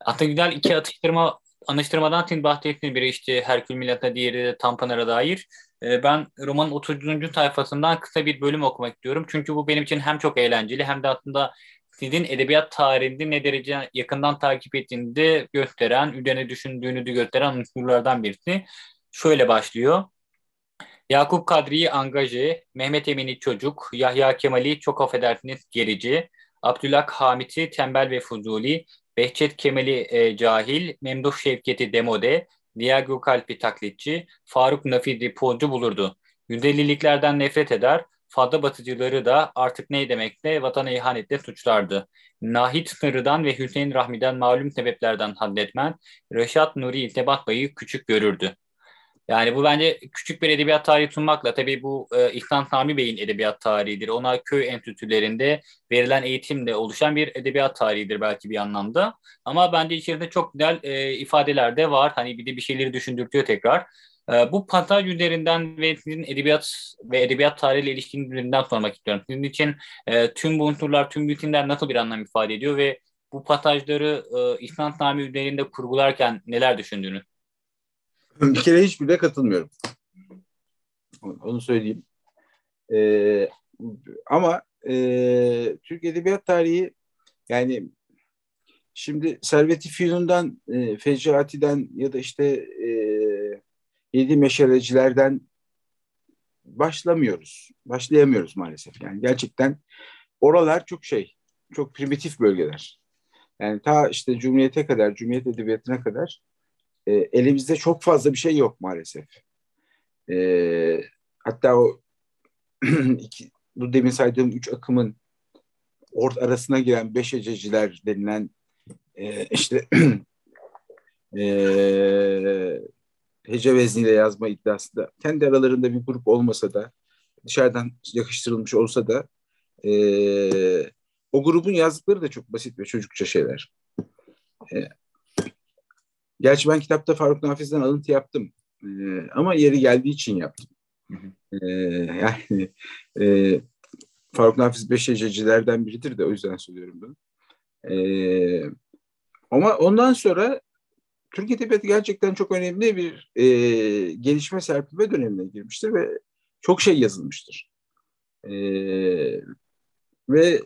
Hatta güzel iki atıştırma anıştırmadan senin bahsettiğin biri işte Herkül Milat'a diğeri de Tampanar'a dair. Ee, ben romanın 30. sayfasından kısa bir bölüm okumak istiyorum. Çünkü bu benim için hem çok eğlenceli hem de aslında sizin edebiyat tarihinde ne derece yakından takip ettiğini de gösteren, üzerine düşündüğünü de gösteren unsurlardan birisi. Şöyle başlıyor. Yakup Kadri'yi angaje, Mehmet Emin'i çocuk, Yahya Kemal'i çok affedersiniz gerici, Abdülhak Hamit'i tembel ve fuzuli, Behçet Kemal'i e, cahil, Memduh Şevket'i demode, Diego Kalp'i taklitçi, Faruk Nafid'i pozcu bulurdu. Yüzdeliliklerden nefret eder, fazla batıcıları da artık ne demekle vatana ihanetle suçlardı. Nahit Sınırı'dan ve Hüseyin Rahmi'den malum sebeplerden haddetmen, Reşat Nuri İltebat Bey'i küçük görürdü. Yani bu bence küçük bir edebiyat tarihi sunmakla tabii bu e, İhsan Sami Bey'in edebiyat tarihidir. Ona köy enstitülerinde verilen eğitimle oluşan bir edebiyat tarihidir belki bir anlamda. Ama bence içeride çok güzel e, ifadeler de var. Hani bir de bir şeyleri düşündürtüyor tekrar. E, bu pasaj üzerinden ve sizin edebiyat ve edebiyat tarihiyle ilişkinin üzerinden sormak istiyorum. Sizin için e, tüm bu unsurlar, tüm bütünler nasıl bir anlam ifade ediyor ve bu pasajları e, İhsan Sami üzerinde kurgularken neler düşündüğünüz? Bir kere hiçbirine katılmıyorum. Onu söyleyeyim. Ee, ama e, Türk Edebiyat Tarihi yani şimdi Servet-i Fünun'dan, e, Fecrati'den ya da işte e, Yedi Meşalecilerden başlamıyoruz. Başlayamıyoruz maalesef. Yani gerçekten oralar çok şey, çok primitif bölgeler. Yani ta işte Cumhuriyet'e kadar, Cumhuriyet Edebiyatı'na kadar e, elimizde çok fazla bir şey yok maalesef. E, hatta o [CLEARS THROAT] iki, bu demin saydığım üç akımın ort arasına giren beş ececiler denilen e, işte [CLEARS THROAT] e, hece vezniyle yazma iddiasında kendi aralarında bir grup olmasa da dışarıdan yakıştırılmış olsa da e, o grubun yazdıkları da çok basit ve çocukça şeyler. E, Gerçi ben kitapta Faruk Nafiz'den alıntı yaptım. E, ama yeri geldiği için yaptım. E, [LAUGHS] yani e, Faruk Nafiz Beşecilerden biridir de o yüzden söylüyorum bunu. E, ama ondan sonra Türk Edebiyatı gerçekten çok önemli bir e, gelişme serpilme dönemine girmiştir ve çok şey yazılmıştır. E, ve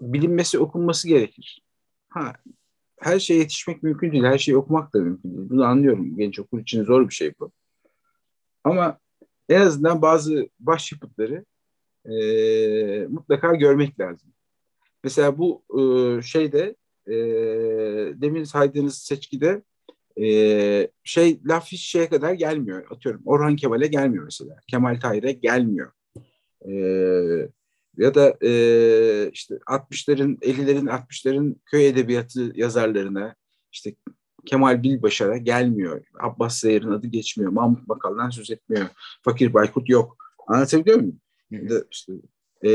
bilinmesi, okunması gerekir. Ha, her şeye yetişmek mümkün değil. Her şeyi okumak da mümkün değil. Bunu anlıyorum. Genç okul için zor bir şey bu. Ama en azından bazı başyapıtları e, mutlaka görmek lazım. Mesela bu e, şeyde e, demin saydığınız seçkide e, şey laf hiç şeye kadar gelmiyor. Atıyorum Orhan Kemal'e gelmiyor mesela. Kemal Tahir'e gelmiyor. E, ya da e, işte 60'ların 50'lerin 60'ların köy edebiyatı yazarlarına işte Kemal Bilbaşar'a gelmiyor. Abbas Zehir'in adı geçmiyor. Mahmut Bakal'dan söz etmiyor. Fakir Baykut yok. Anlatabiliyor muyum? Hı. İşte, e,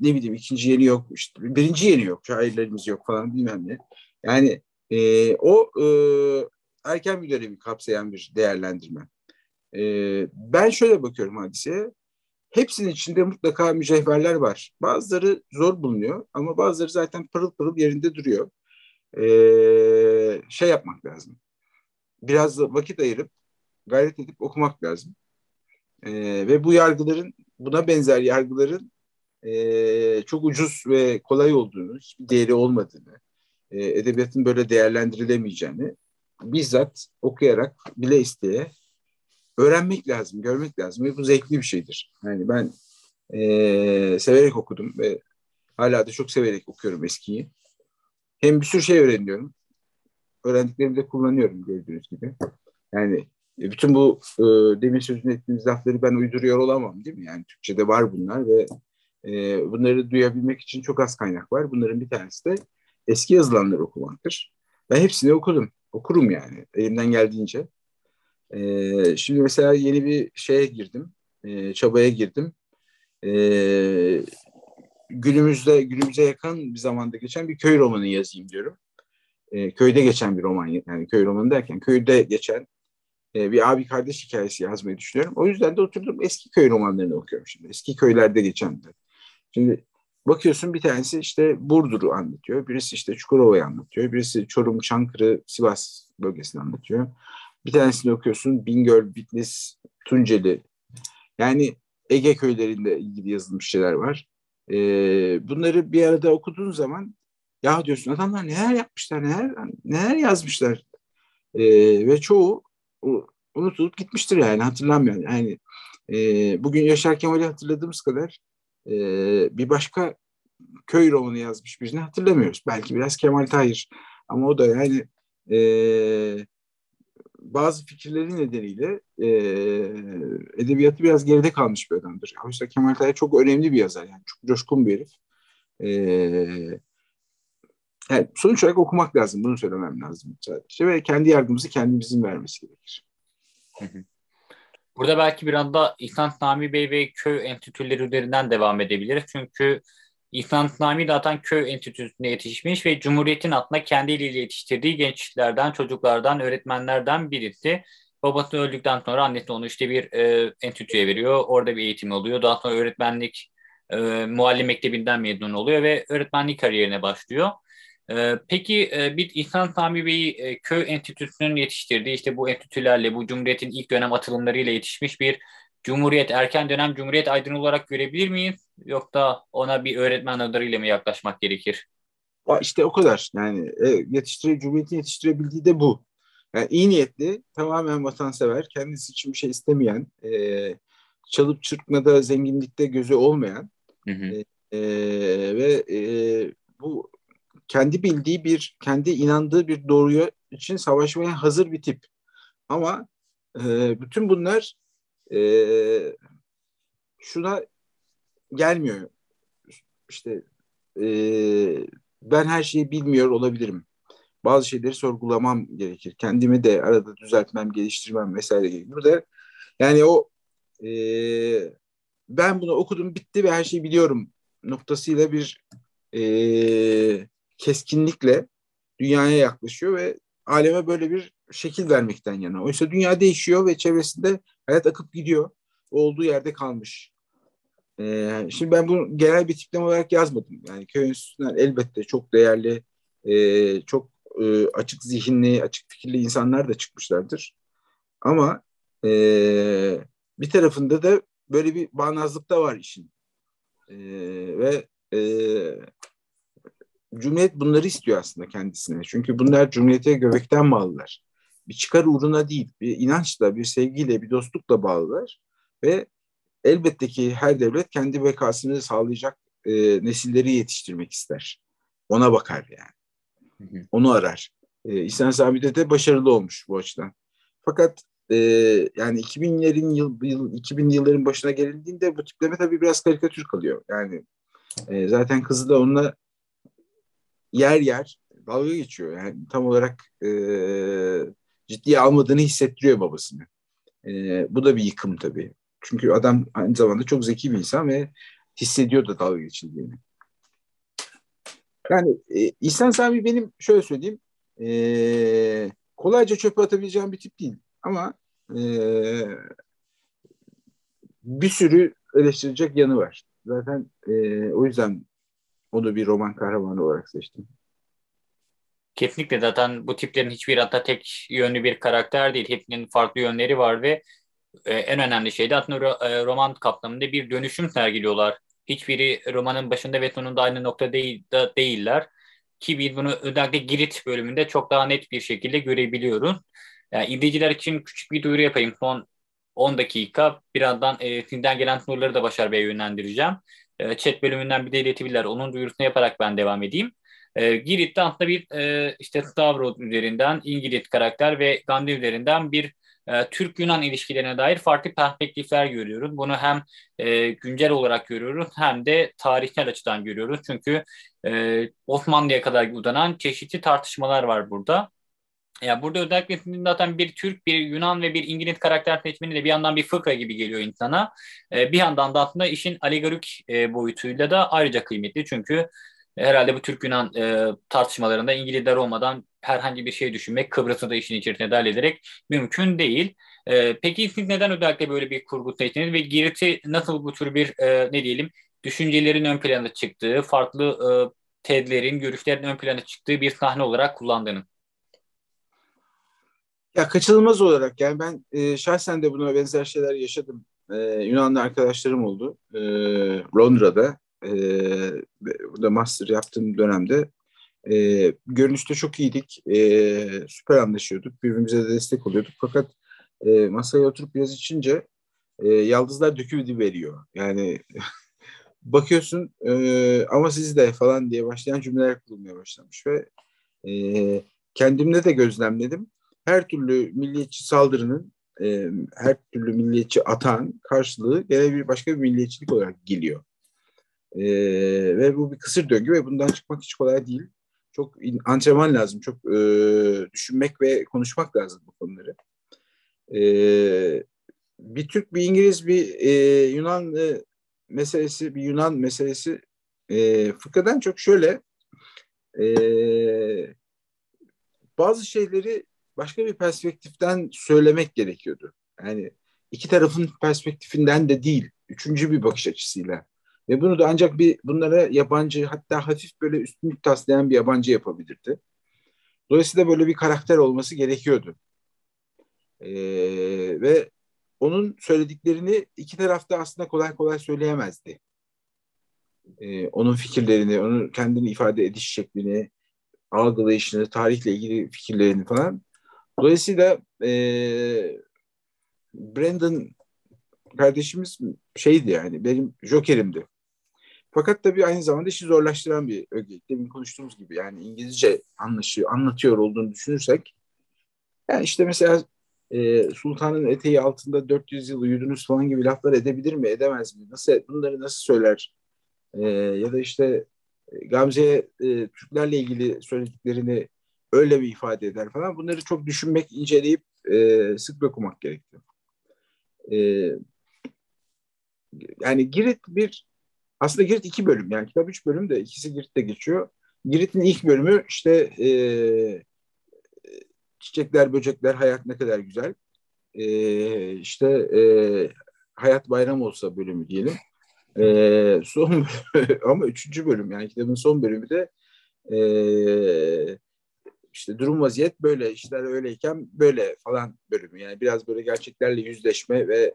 ne bileyim ikinci yeni yok. işte birinci yeni yok. Şairlerimiz yok falan bilmem ne. Yani e, o e, erken bir dönemi kapsayan bir değerlendirme. E, ben şöyle bakıyorum hadiseye. Hepsinin içinde mutlaka mücevherler var. Bazıları zor bulunuyor ama bazıları zaten pırıl pırıl yerinde duruyor. Ee, şey yapmak lazım. Biraz da vakit ayırıp gayret edip okumak lazım. Ee, ve bu yargıların, buna benzer yargıların e, çok ucuz ve kolay olduğunu, hiçbir değeri olmadığını, e, edebiyatın böyle değerlendirilemeyeceğini bizzat okuyarak bile isteye öğrenmek lazım, görmek lazım ve bu zevkli bir şeydir. Yani ben e, severek okudum ve hala da çok severek okuyorum eskiyi. Hem bir sürü şey öğreniyorum. Öğrendiklerimi de kullanıyorum gördüğünüz gibi. Yani e, bütün bu e, demin sözünü ettiğimiz lafları ben uyduruyor olamam değil mi? Yani Türkçe'de var bunlar ve e, bunları duyabilmek için çok az kaynak var. Bunların bir tanesi de eski yazılanları okumaktır. Ben hepsini okudum. Okurum yani elimden geldiğince. E, şimdi mesela yeni bir şeye girdim. E, çabaya girdim. E, günümüzde günümüze yakın bir zamanda geçen bir köy romanı yazayım diyorum. E, köyde geçen bir roman yani köy romanı derken köyde geçen e, bir abi kardeş hikayesi yazmayı düşünüyorum. O yüzden de oturdum eski köy romanlarını okuyorum şimdi. Eski köylerde geçen de. Şimdi bakıyorsun bir tanesi işte Burdur'u anlatıyor. Birisi işte Çukurova'yı anlatıyor. Birisi Çorum, Çankırı, Sivas bölgesini anlatıyor. Bir tanesini okuyorsun Bingöl, Bitlis, Tunceli. Yani Ege köylerinde ilgili yazılmış şeyler var. Ee, bunları bir arada okuduğun zaman ya diyorsun adamlar neler yapmışlar, neler, neler yazmışlar. Ee, ve çoğu unutulup gitmiştir yani hatırlamıyor. Yani e, bugün Yaşar Kemal'i hatırladığımız kadar e, bir başka köy romanı yazmış birini hatırlamıyoruz. Belki biraz Kemal Tahir ama o da yani e, bazı fikirleri nedeniyle e, edebiyatı biraz geride kalmış bir adamdır. Oysa Kemal Tahir çok önemli bir yazar yani çok coşkun bir herif. E, yani sonuç olarak okumak lazım. Bunu söylemem lazım sadece. Ve kendi yargımızı kendimizin vermesi gerekir. Burada belki bir anda İhsan Nami Bey ve köy enstitüleri üzerinden devam edebiliriz. Çünkü İhsan Nami zaten köy enstitüsünde yetişmiş ve Cumhuriyet'in adına kendiyle yetiştirdiği gençlerden, çocuklardan, öğretmenlerden birisi. Babası öldükten sonra annesi onu işte bir e, enstitüye veriyor. Orada bir eğitim oluyor. Daha sonra öğretmenlik e, muallim mektebinden mezun oluyor ve öğretmenlik kariyerine başlıyor. Ee, peki e, bir İhsan Sami Bey'i e, köy enstitüsünün yetiştirdiği işte bu enstitülerle bu Cumhuriyet'in ilk dönem atılımlarıyla yetişmiş bir Cumhuriyet, erken dönem Cumhuriyet aydın olarak görebilir miyiz? Yoksa ona bir öğretmen adlarıyla mı yaklaşmak gerekir? İşte o kadar. Yani e, yetiştire, Cumhuriyet'i yetiştirebildiği de bu. Yani iyi niyetli, tamamen vatansever, kendisi için bir şey istemeyen, e, çalıp çırpmada, zenginlikte gözü olmayan hı hı. E, e, ve e, bu kendi bildiği bir, kendi inandığı bir doğruya için savaşmaya hazır bir tip. Ama e, bütün bunlar e, şuna gelmiyor. İşte e, ben her şeyi bilmiyor olabilirim. Bazı şeyleri sorgulamam gerekir. Kendimi de arada düzeltmem, geliştirmem vesaire gerekir. Burada yani o e, ben bunu okudum bitti ve her şeyi biliyorum noktasıyla bir e, keskinlikle dünyaya yaklaşıyor ve aleme böyle bir şekil vermekten yana. Oysa dünya değişiyor ve çevresinde hayat akıp gidiyor. Olduğu yerde kalmış. Ee, şimdi ben bunu genel bir tipleme olarak yazmadım. Yani köy enstitüsünden elbette çok değerli, e, çok e, açık zihinli, açık fikirli insanlar da çıkmışlardır. Ama e, bir tarafında da böyle bir bağnazlık da var işin. E, ve e, Cumhuriyet bunları istiyor aslında kendisine. Çünkü bunlar Cumhuriyete göbekten bağlılar. Bir çıkar uğruna değil, bir inançla, bir sevgiyle, bir dostlukla bağlılar. Ve elbette ki her devlet kendi bekasını sağlayacak e, nesilleri yetiştirmek ister. Ona bakar yani. Onu arar. E, İhsan Sami'de de başarılı olmuş bu açıdan. Fakat e, yani 2000'lerin yıl, yıl 2000 yılların başına gelindiğinde bu tipleme tabii biraz karikatür kalıyor. Yani e, zaten kızı da onunla yer yer dalga geçiyor. Yani tam olarak e, ciddiye almadığını hissettiriyor babasını. E, bu da bir yıkım tabii. Çünkü adam aynı zamanda çok zeki bir insan ve hissediyor da dalga geçildiğini. Yani e, İhsan Sami benim şöyle söyleyeyim e, kolayca çöpe atabileceğim bir tip değil. Ama e, bir sürü eleştirecek yanı var. Zaten e, o yüzden onu bir roman kahramanı olarak seçtim. Kesinlikle zaten bu tiplerin hiçbir hatta tek yönlü bir karakter değil. Hepsinin farklı yönleri var ve e, en önemli şey de aslında e, roman kapsamında bir dönüşüm sergiliyorlar. Hiçbiri romanın başında ve sonunda aynı nokta değil, da değiller. Ki biz bunu özellikle Girit bölümünde çok daha net bir şekilde görebiliyoruz. Yani izleyiciler için küçük bir duyuru yapayım. Son 10 dakika. Birazdan e, sizden gelen soruları da Başar Bey'e yönlendireceğim. E, chat bölümünden bir de iletebilirler. Onun duyurusunu yaparak ben devam edeyim. E, Girit'te aslında bir e, işte Stavros üzerinden İngiliz karakter ve Gandhi üzerinden bir e, Türk-Yunan ilişkilerine dair farklı perspektifler görüyoruz. Bunu hem e, güncel olarak görüyoruz hem de tarihsel açıdan görüyoruz. Çünkü e, Osmanlı'ya kadar uzanan çeşitli tartışmalar var burada. Ya burada özellikle zaten bir Türk, bir Yunan ve bir İngiliz karakter seçmeni de bir yandan bir fıkra gibi geliyor insana. E, bir yandan da aslında işin alegorik e, boyutuyla da ayrıca kıymetli. Çünkü herhalde bu Türk-Yunan e, tartışmalarında İngilizler olmadan herhangi bir şey düşünmek, Kıbrıs'ı da işin içerisine dahil ederek mümkün değil. E, peki siz neden özellikle böyle bir kurgu seçtiniz ve Girit'i nasıl bu tür bir e, ne diyelim düşüncelerin ön plana çıktığı, farklı e, tezlerin, görüşlerin ön plana çıktığı bir sahne olarak kullandığınız? Ya kaçınılmaz olarak yani ben e, şahsen de buna benzer şeyler yaşadım. E, Yunanlı arkadaşlarım oldu e, Londra'da. E, burada master yaptığım dönemde e, görünüşte çok iyiydik. E, süper anlaşıyorduk. Birbirimize de destek oluyorduk. Fakat e, masaya oturup biraz içince e, yaldızlar döküldü veriyor. Yani [LAUGHS] bakıyorsun e, ama siz de falan diye başlayan cümleler kurulmaya başlamış ve e, kendimde de gözlemledim her türlü milliyetçi saldırının e, her türlü milliyetçi atan karşılığı gene bir başka bir milliyetçilik olarak geliyor. E, ve bu bir kısır döngü ve bundan çıkmak hiç kolay değil. Çok antrenman lazım, çok e, düşünmek ve konuşmak lazım bu konuları. E, bir Türk, bir İngiliz, bir e, Yunan e, meselesi, bir Yunan meselesi e, fıkradan çok şöyle e, bazı şeyleri başka bir perspektiften söylemek gerekiyordu. Yani iki tarafın perspektifinden de değil, üçüncü bir bakış açısıyla. Ve bunu da ancak bir bunlara yabancı hatta hafif böyle üstünlük taslayan bir yabancı yapabilirdi. Dolayısıyla böyle bir karakter olması gerekiyordu. Ee, ve onun söylediklerini iki tarafta aslında kolay kolay söyleyemezdi. Ee, onun fikirlerini, onun kendini ifade ediş şeklini, algılayışını, tarihle ilgili fikirlerini falan Dolayısıyla e, Brandon kardeşimiz şeydi yani benim jokerimdi. Fakat tabii aynı zamanda işi zorlaştıran bir öge. Demin konuştuğumuz gibi yani İngilizce anlaşıyor, anlatıyor olduğunu düşünürsek yani işte mesela e, sultanın eteği altında 400 yıl uyudunuz falan gibi laflar edebilir mi, edemez mi? Nasıl bunları nasıl söyler? E, ya da işte Gamze'ye e, Türklerle ilgili söylediklerini öyle bir ifade eder falan. Bunları çok düşünmek, inceleyip e, sık okumak gerekiyor. E, yani Girit bir aslında Girit iki bölüm yani kitap üç bölüm de ikisi Girit'te geçiyor. Girit'in ilk bölümü işte e, çiçekler, böcekler, hayat ne kadar güzel. E, işte e, hayat bayram olsa bölümü diyelim. E, son [LAUGHS] ama üçüncü bölüm yani kitabın son bölümü de e, işte durum vaziyet böyle işler öyleyken böyle falan bölümü. Yani biraz böyle gerçeklerle yüzleşme ve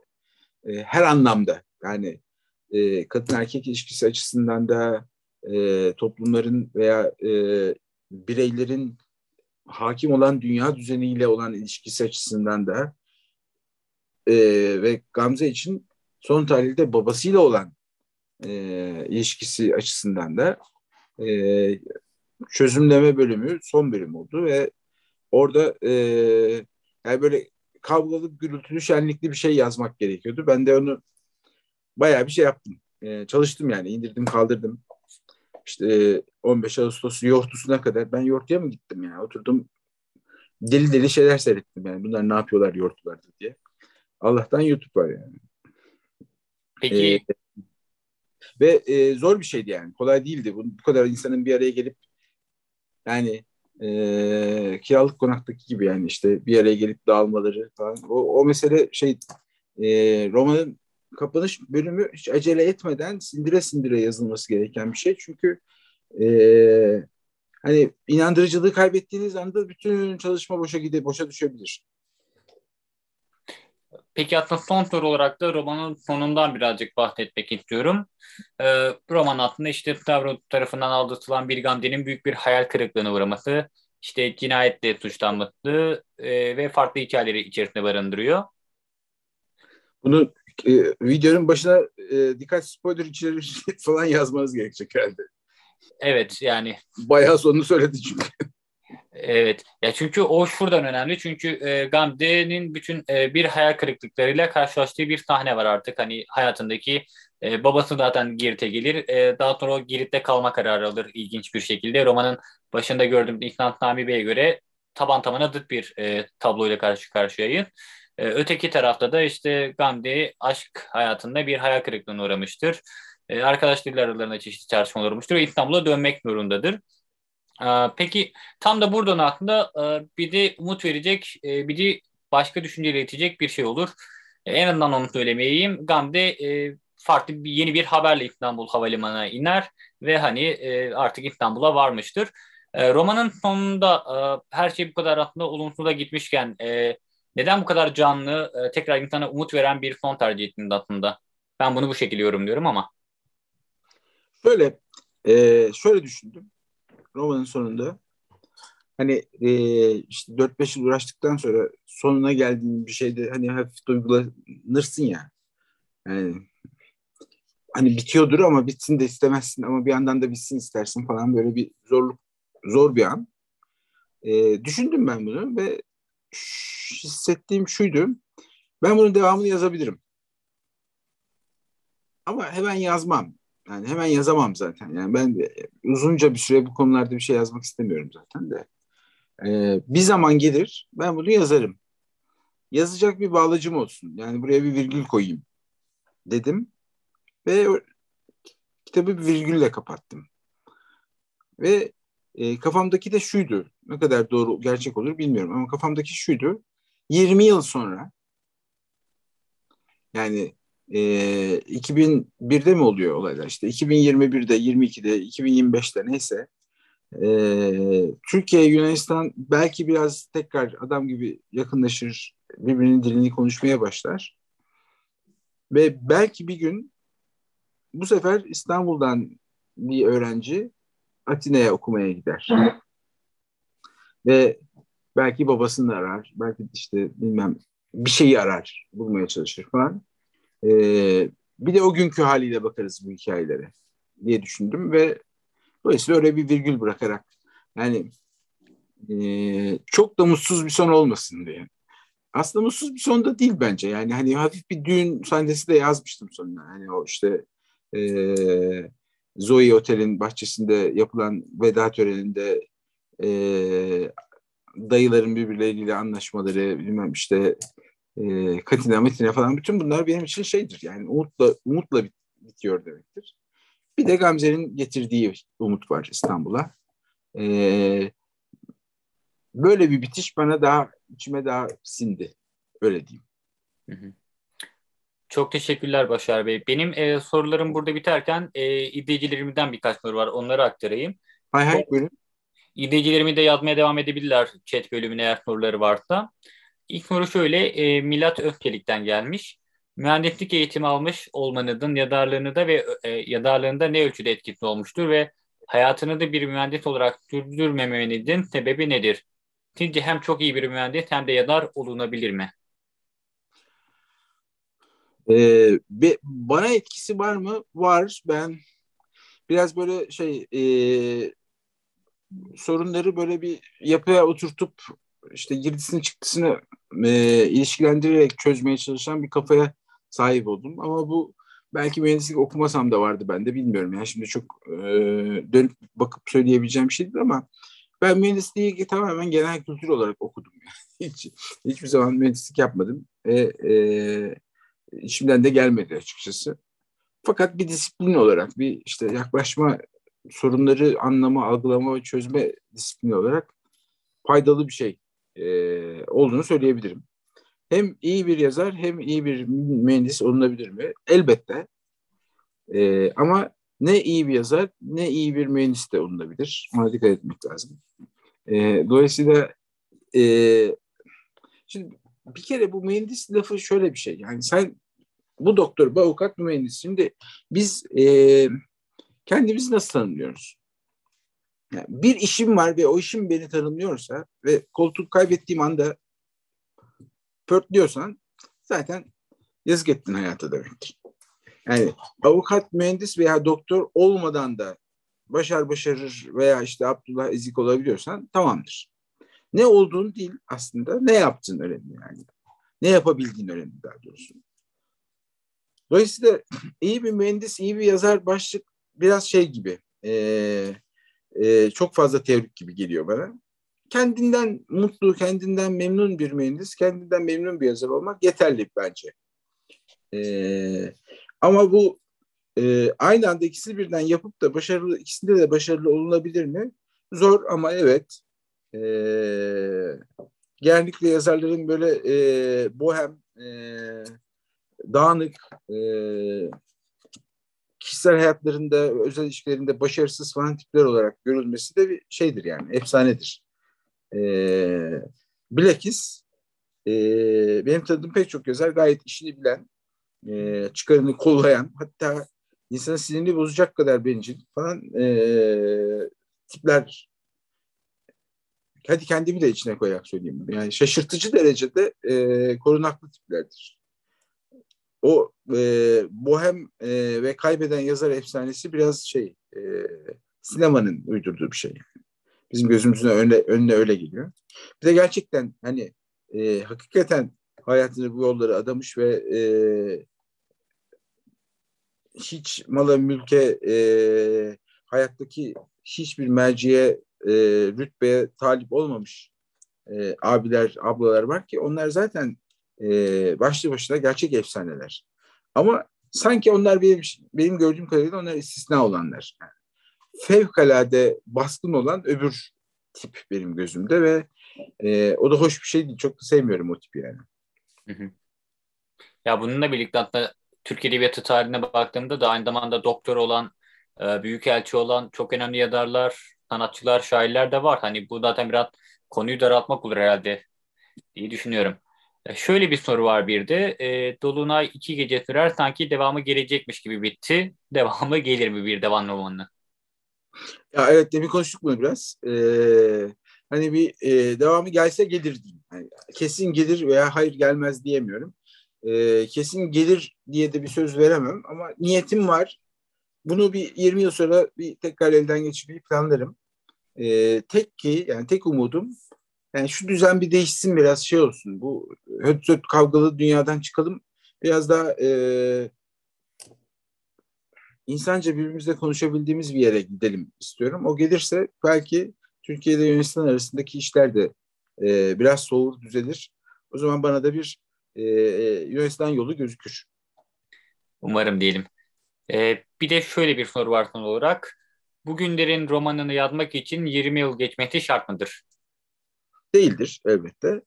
e, her anlamda yani e, kadın erkek ilişkisi açısından da e, toplumların veya e, bireylerin hakim olan dünya düzeniyle olan ilişkisi açısından da e, ve Gamze için son tarihte babasıyla olan e, ilişkisi açısından da e, çözümleme bölümü son bölüm oldu ve orada e, yani böyle kavgalı, gürültülü, şenlikli bir şey yazmak gerekiyordu. Ben de onu bayağı bir şey yaptım. E, çalıştım yani indirdim kaldırdım. işte 15 Ağustos yortusuna kadar ben yortuya mı gittim yani oturdum deli deli şeyler seyrettim yani bunlar ne yapıyorlar yortularda diye. Allah'tan YouTube var yani. Peki ee, ve e, zor bir şeydi yani kolay değildi bu, bu kadar insanın bir araya gelip yani e, kiralık konaktaki gibi yani işte bir araya gelip dağılmaları falan o, o mesele şey e, romanın kapanış bölümü hiç acele etmeden sindire sindire yazılması gereken bir şey. Çünkü e, hani inandırıcılığı kaybettiğiniz anda bütün çalışma boşa gide boşa düşebilir. Peki aslında son soru olarak da romanın sonundan birazcık bahsetmek istiyorum. Ee, roman aslında işte Stavro tarafından aldatılan bir Gandhi'nin büyük bir hayal kırıklığına uğraması, işte cinayetle suçlanması e, ve farklı hikayeleri içerisinde barındırıyor. Bunu e, videonun başına e, dikkat spoiler içeri [LAUGHS] falan yazmanız gerekecek herhalde. Evet yani. Bayağı sonunu söyledi çünkü. Evet. Ya çünkü o şuradan önemli. Çünkü e, Gamze'nin bütün e, bir hayal kırıklıklarıyla karşılaştığı bir sahne var artık. Hani hayatındaki e, babası zaten Girit'e gelir. E, daha sonra o Girit'te kalma kararı alır ilginç bir şekilde. Romanın başında gördüğüm İknat Nami Bey'e göre taban tabana dıt bir e, tabloyla karşı karşıyayız. E, öteki tarafta da işte Gandhi aşk hayatında bir hayal kırıklığına uğramıştır. E, arkadaşlarıyla aralarında çeşitli tartışmalar olmuştur ve İstanbul'a dönmek zorundadır. E, peki tam da buradan aklında e, bir de umut verecek, e, bir de başka düşünceyle itecek bir şey olur. En azından onu söylemeyeyim. Gandhi e, farklı bir, yeni bir haberle İstanbul Havalimanı'na iner ve hani artık İstanbul'a varmıştır. Romanın sonunda her şey bu kadar aslında olumsuza gitmişken e, neden bu kadar canlı, e, tekrar insana umut veren bir son tercih ettiniz aslında? Ben bunu bu şekilde yorumluyorum ama. Şöyle, e, şöyle düşündüm romanın sonunda. Hani e, işte 4-5 yıl uğraştıktan sonra sonuna geldiğin bir şeyde hani hafif duygulanırsın ya. Yani hani bitiyordur ama bitsin de istemezsin ama bir yandan da bitsin istersin falan böyle bir zorluk zor bir an. E, düşündüm ben bunu ve hissettiğim şuydu. Ben bunun devamını yazabilirim. Ama hemen yazmam. Yani hemen yazamam zaten. Yani ben uzunca bir süre bu konularda bir şey yazmak istemiyorum zaten de. Ee, bir zaman gelir ben bunu yazarım. Yazacak bir bağlacım olsun. Yani buraya bir virgül koyayım dedim. Ve kitabı bir virgülle kapattım. Ve e, kafamdaki de şuydu. Ne kadar doğru gerçek olur bilmiyorum ama kafamdaki şuydu. 20 yıl sonra yani e, 2001'de mi oluyor olaylar işte 2021'de 22'de 2025'te neyse e, Türkiye Yunanistan belki biraz tekrar adam gibi yakınlaşır birbirinin dilini konuşmaya başlar ve belki bir gün bu sefer İstanbul'dan bir öğrenci Atina'ya okumaya gider. Ve belki babasını arar, belki işte bilmem bir şeyi arar, bulmaya çalışır falan. Ee, bir de o günkü haliyle bakarız bu hikayelere diye düşündüm ve dolayısıyla öyle bir virgül bırakarak yani e, çok da mutsuz bir son olmasın diye. Aslında mutsuz bir son da değil bence. Yani hani hafif bir düğün sahnesi de yazmıştım sonuna. Hani o işte e, Zoe Otel'in bahçesinde yapılan veda töreninde e, dayıların birbirleriyle anlaşmaları, bilmem işte e, Katina, Metina falan bütün bunlar benim için şeydir. Yani umutla, umutla bit, bitiyor demektir. Bir de Gamze'nin getirdiği umut var İstanbul'a. E, böyle bir bitiş bana daha içime daha sindi. Öyle diyeyim. Hı hı. Çok teşekkürler Başar Bey. Benim e, sorularım burada biterken e, izleyicilerimden birkaç soru var. Onları aktarayım. Hay hay buyurun. İzleyicilerimi de yazmaya devam edebilirler chat bölümüne eğer soruları varsa. İlk soru şöyle, e, Milat Öfkelik'ten gelmiş. Mühendislik eğitimi almış olmanızın yadarlığını da ve e, yadarlığında ne ölçüde etkisi olmuştur ve hayatını da bir mühendis olarak sürdürmemenizin sebebi nedir? Sizce hem çok iyi bir mühendis hem de yadar olunabilir mi? Ee, bana etkisi var mı? Var. Ben biraz böyle şey e, sorunları böyle bir yapıya oturtup işte girdisini çıktısını e, ilişkilendirerek çözmeye çalışan bir kafaya sahip oldum. Ama bu belki mühendislik okumasam da vardı bende bilmiyorum. Yani şimdi çok e, dönüp bakıp söyleyebileceğim bir şeydi ama ben mühendisliği tamamen genel kültür olarak okudum. Yani. [LAUGHS] Hiç, hiçbir zaman mühendislik yapmadım. E, e, içimden de gelmedi açıkçası. Fakat bir disiplin olarak, bir işte yaklaşma, sorunları anlama, algılama ve çözme disiplini olarak faydalı bir şey e, olduğunu söyleyebilirim. Hem iyi bir yazar hem iyi bir mühendis olunabilir mi? Elbette. E, ama ne iyi bir yazar ne iyi bir mühendis de olunabilir. Ona dikkat etmek lazım. E, dolayısıyla e, şimdi bir kere bu mühendis lafı şöyle bir şey. Yani sen bu doktor, bu avukat, bu mühendis. Şimdi biz e, kendimizi nasıl tanımlıyoruz? Yani bir işim var ve o işim beni tanımlıyorsa ve koltuk kaybettiğim anda pörtlüyorsan zaten yazık ettin hayata demektir. Yani avukat, mühendis veya doktor olmadan da başar başarır veya işte Abdullah Ezik olabiliyorsan tamamdır. Ne olduğun değil aslında ne yaptığın önemli yani. Ne yapabildiğin önemli daha doğrusu. Dolayısıyla iyi bir mühendis, iyi bir yazar başlık biraz şey gibi. E, e, çok fazla teorik gibi geliyor bana. Kendinden mutlu, kendinden memnun bir mühendis, kendinden memnun bir yazar olmak yeterli bence. E, ama bu e, aynı anda ikisini birden yapıp da başarılı, ikisinde de başarılı olunabilir mi? Zor ama evet. E, genellikle yazarların böyle e, bohem, e, dağınık, e, kişisel hayatlarında, özel ilişkilerinde başarısız falan tipler olarak görülmesi de bir şeydir yani, efsanedir. E, bilakis e, benim tanıdığım pek çok yazar gayet işini bilen, e, çıkarını kollayan, hatta insanın sinirini bozacak kadar bencil falan e, tipler hadi kendimi de içine koyarak söyleyeyim. Yani şaşırtıcı derecede e, korunaklı tiplerdir o e, bohem e, ve kaybeden yazar efsanesi biraz şey e, sinemanın uydurduğu bir şey. Bizim gözümüzün önüne, önüne öyle geliyor. Bir de gerçekten hani e, hakikaten hayatını bu yolları adamış ve e, hiç mala mülke e, hayattaki hiçbir merciye e, rütbeye talip olmamış e, abiler, ablalar var ki onlar zaten e, başlı başına gerçek efsaneler. Ama sanki onlar benim benim gördüğüm kadarıyla onlar istisna olanlar. Yani fevkalade baskın olan öbür tip benim gözümde ve e, o da hoş bir şey değil. Çok da sevmiyorum o tipi yani. Hı hı. Ya bununla birlikte hatta Türk Edebiyatı tarihine baktığımda da aynı zamanda doktor olan, e, büyükelçi olan çok önemli yazarlar, sanatçılar, şairler de var. Hani bu zaten biraz konuyu daraltmak olur herhalde diye düşünüyorum. E, şöyle bir soru var bir de. E, Dolunay iki gece sürer sanki devamı gelecekmiş gibi bitti. [LAUGHS] Devamı gelir mi bir devam romanına? Ya evet demin konuştuk bunu biraz. Ee, hani bir e, devamı gelse gelir diyeyim. Yani kesin gelir veya hayır gelmez diyemiyorum. Ee, kesin gelir diye de bir söz veremem ama niyetim var. Bunu bir 20 yıl sonra bir tekrar elden geçirmeyi planlarım. Ee, tek ki yani tek umudum yani şu düzen bir değişsin biraz şey olsun. Bu höt höt kavgalı dünyadan çıkalım. Biraz daha e, insanca birbirimizle konuşabildiğimiz bir yere gidelim istiyorum. O gelirse belki Türkiye ile Yunanistan arasındaki işler de e, biraz soğur, düzelir. O zaman bana da bir e, Yunanistan yolu gözükür. Umarım diyelim. Ee, bir de şöyle bir soru var son olarak. Bugünlerin romanını yazmak için 20 yıl geçmesi şart mıdır? Değildir elbette.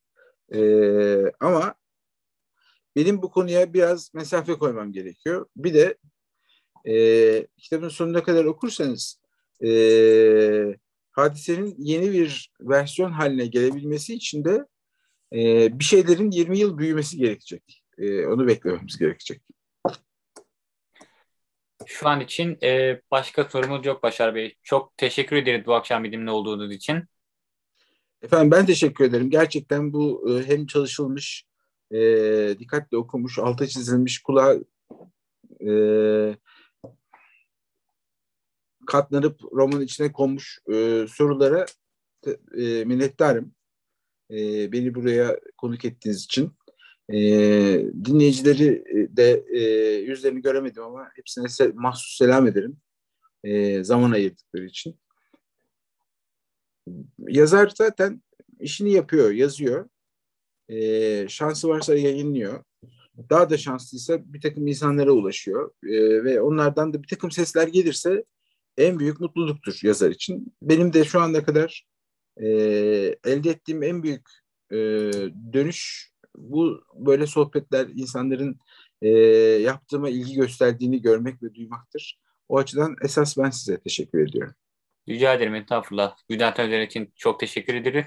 Ee, ama benim bu konuya biraz mesafe koymam gerekiyor. Bir de e, kitabın sonuna kadar okursanız e, hadisenin yeni bir versiyon haline gelebilmesi için de e, bir şeylerin 20 yıl büyümesi gerekecek. E, onu beklememiz gerekecek. Şu an için e, başka sorumuz yok Başar Bey. Çok teşekkür ederiz bu akşam benimle olduğunuz için. Efendim ben teşekkür ederim. Gerçekten bu e, hem çalışılmış, e, dikkatle okumuş, alta çizilmiş, kulağa e, katlanıp roman içine konmuş e, sorulara e, minnettarım. E, beni buraya konuk ettiğiniz için. E, dinleyicileri de e, yüzlerini göremedim ama hepsine se mahsus selam ederim. E, zaman ayırdıkları için. Yazar zaten işini yapıyor, yazıyor. E, şansı varsa yayınlıyor. Daha da şanslıysa bir takım insanlara ulaşıyor. E, ve onlardan da bir takım sesler gelirse en büyük mutluluktur yazar için. Benim de şu ana kadar e, elde ettiğim en büyük e, dönüş bu böyle sohbetler insanların e, yaptığıma ilgi gösterdiğini görmek ve duymaktır. O açıdan esas ben size teşekkür ediyorum. Rica ederim estağfurullah. Bülent Özer için çok teşekkür ederim.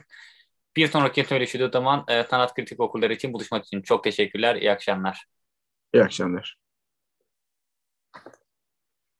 Bir sonraki söyleşide zaman e, sanat kritik okulları için buluşmak için çok teşekkürler. İyi akşamlar. İyi akşamlar.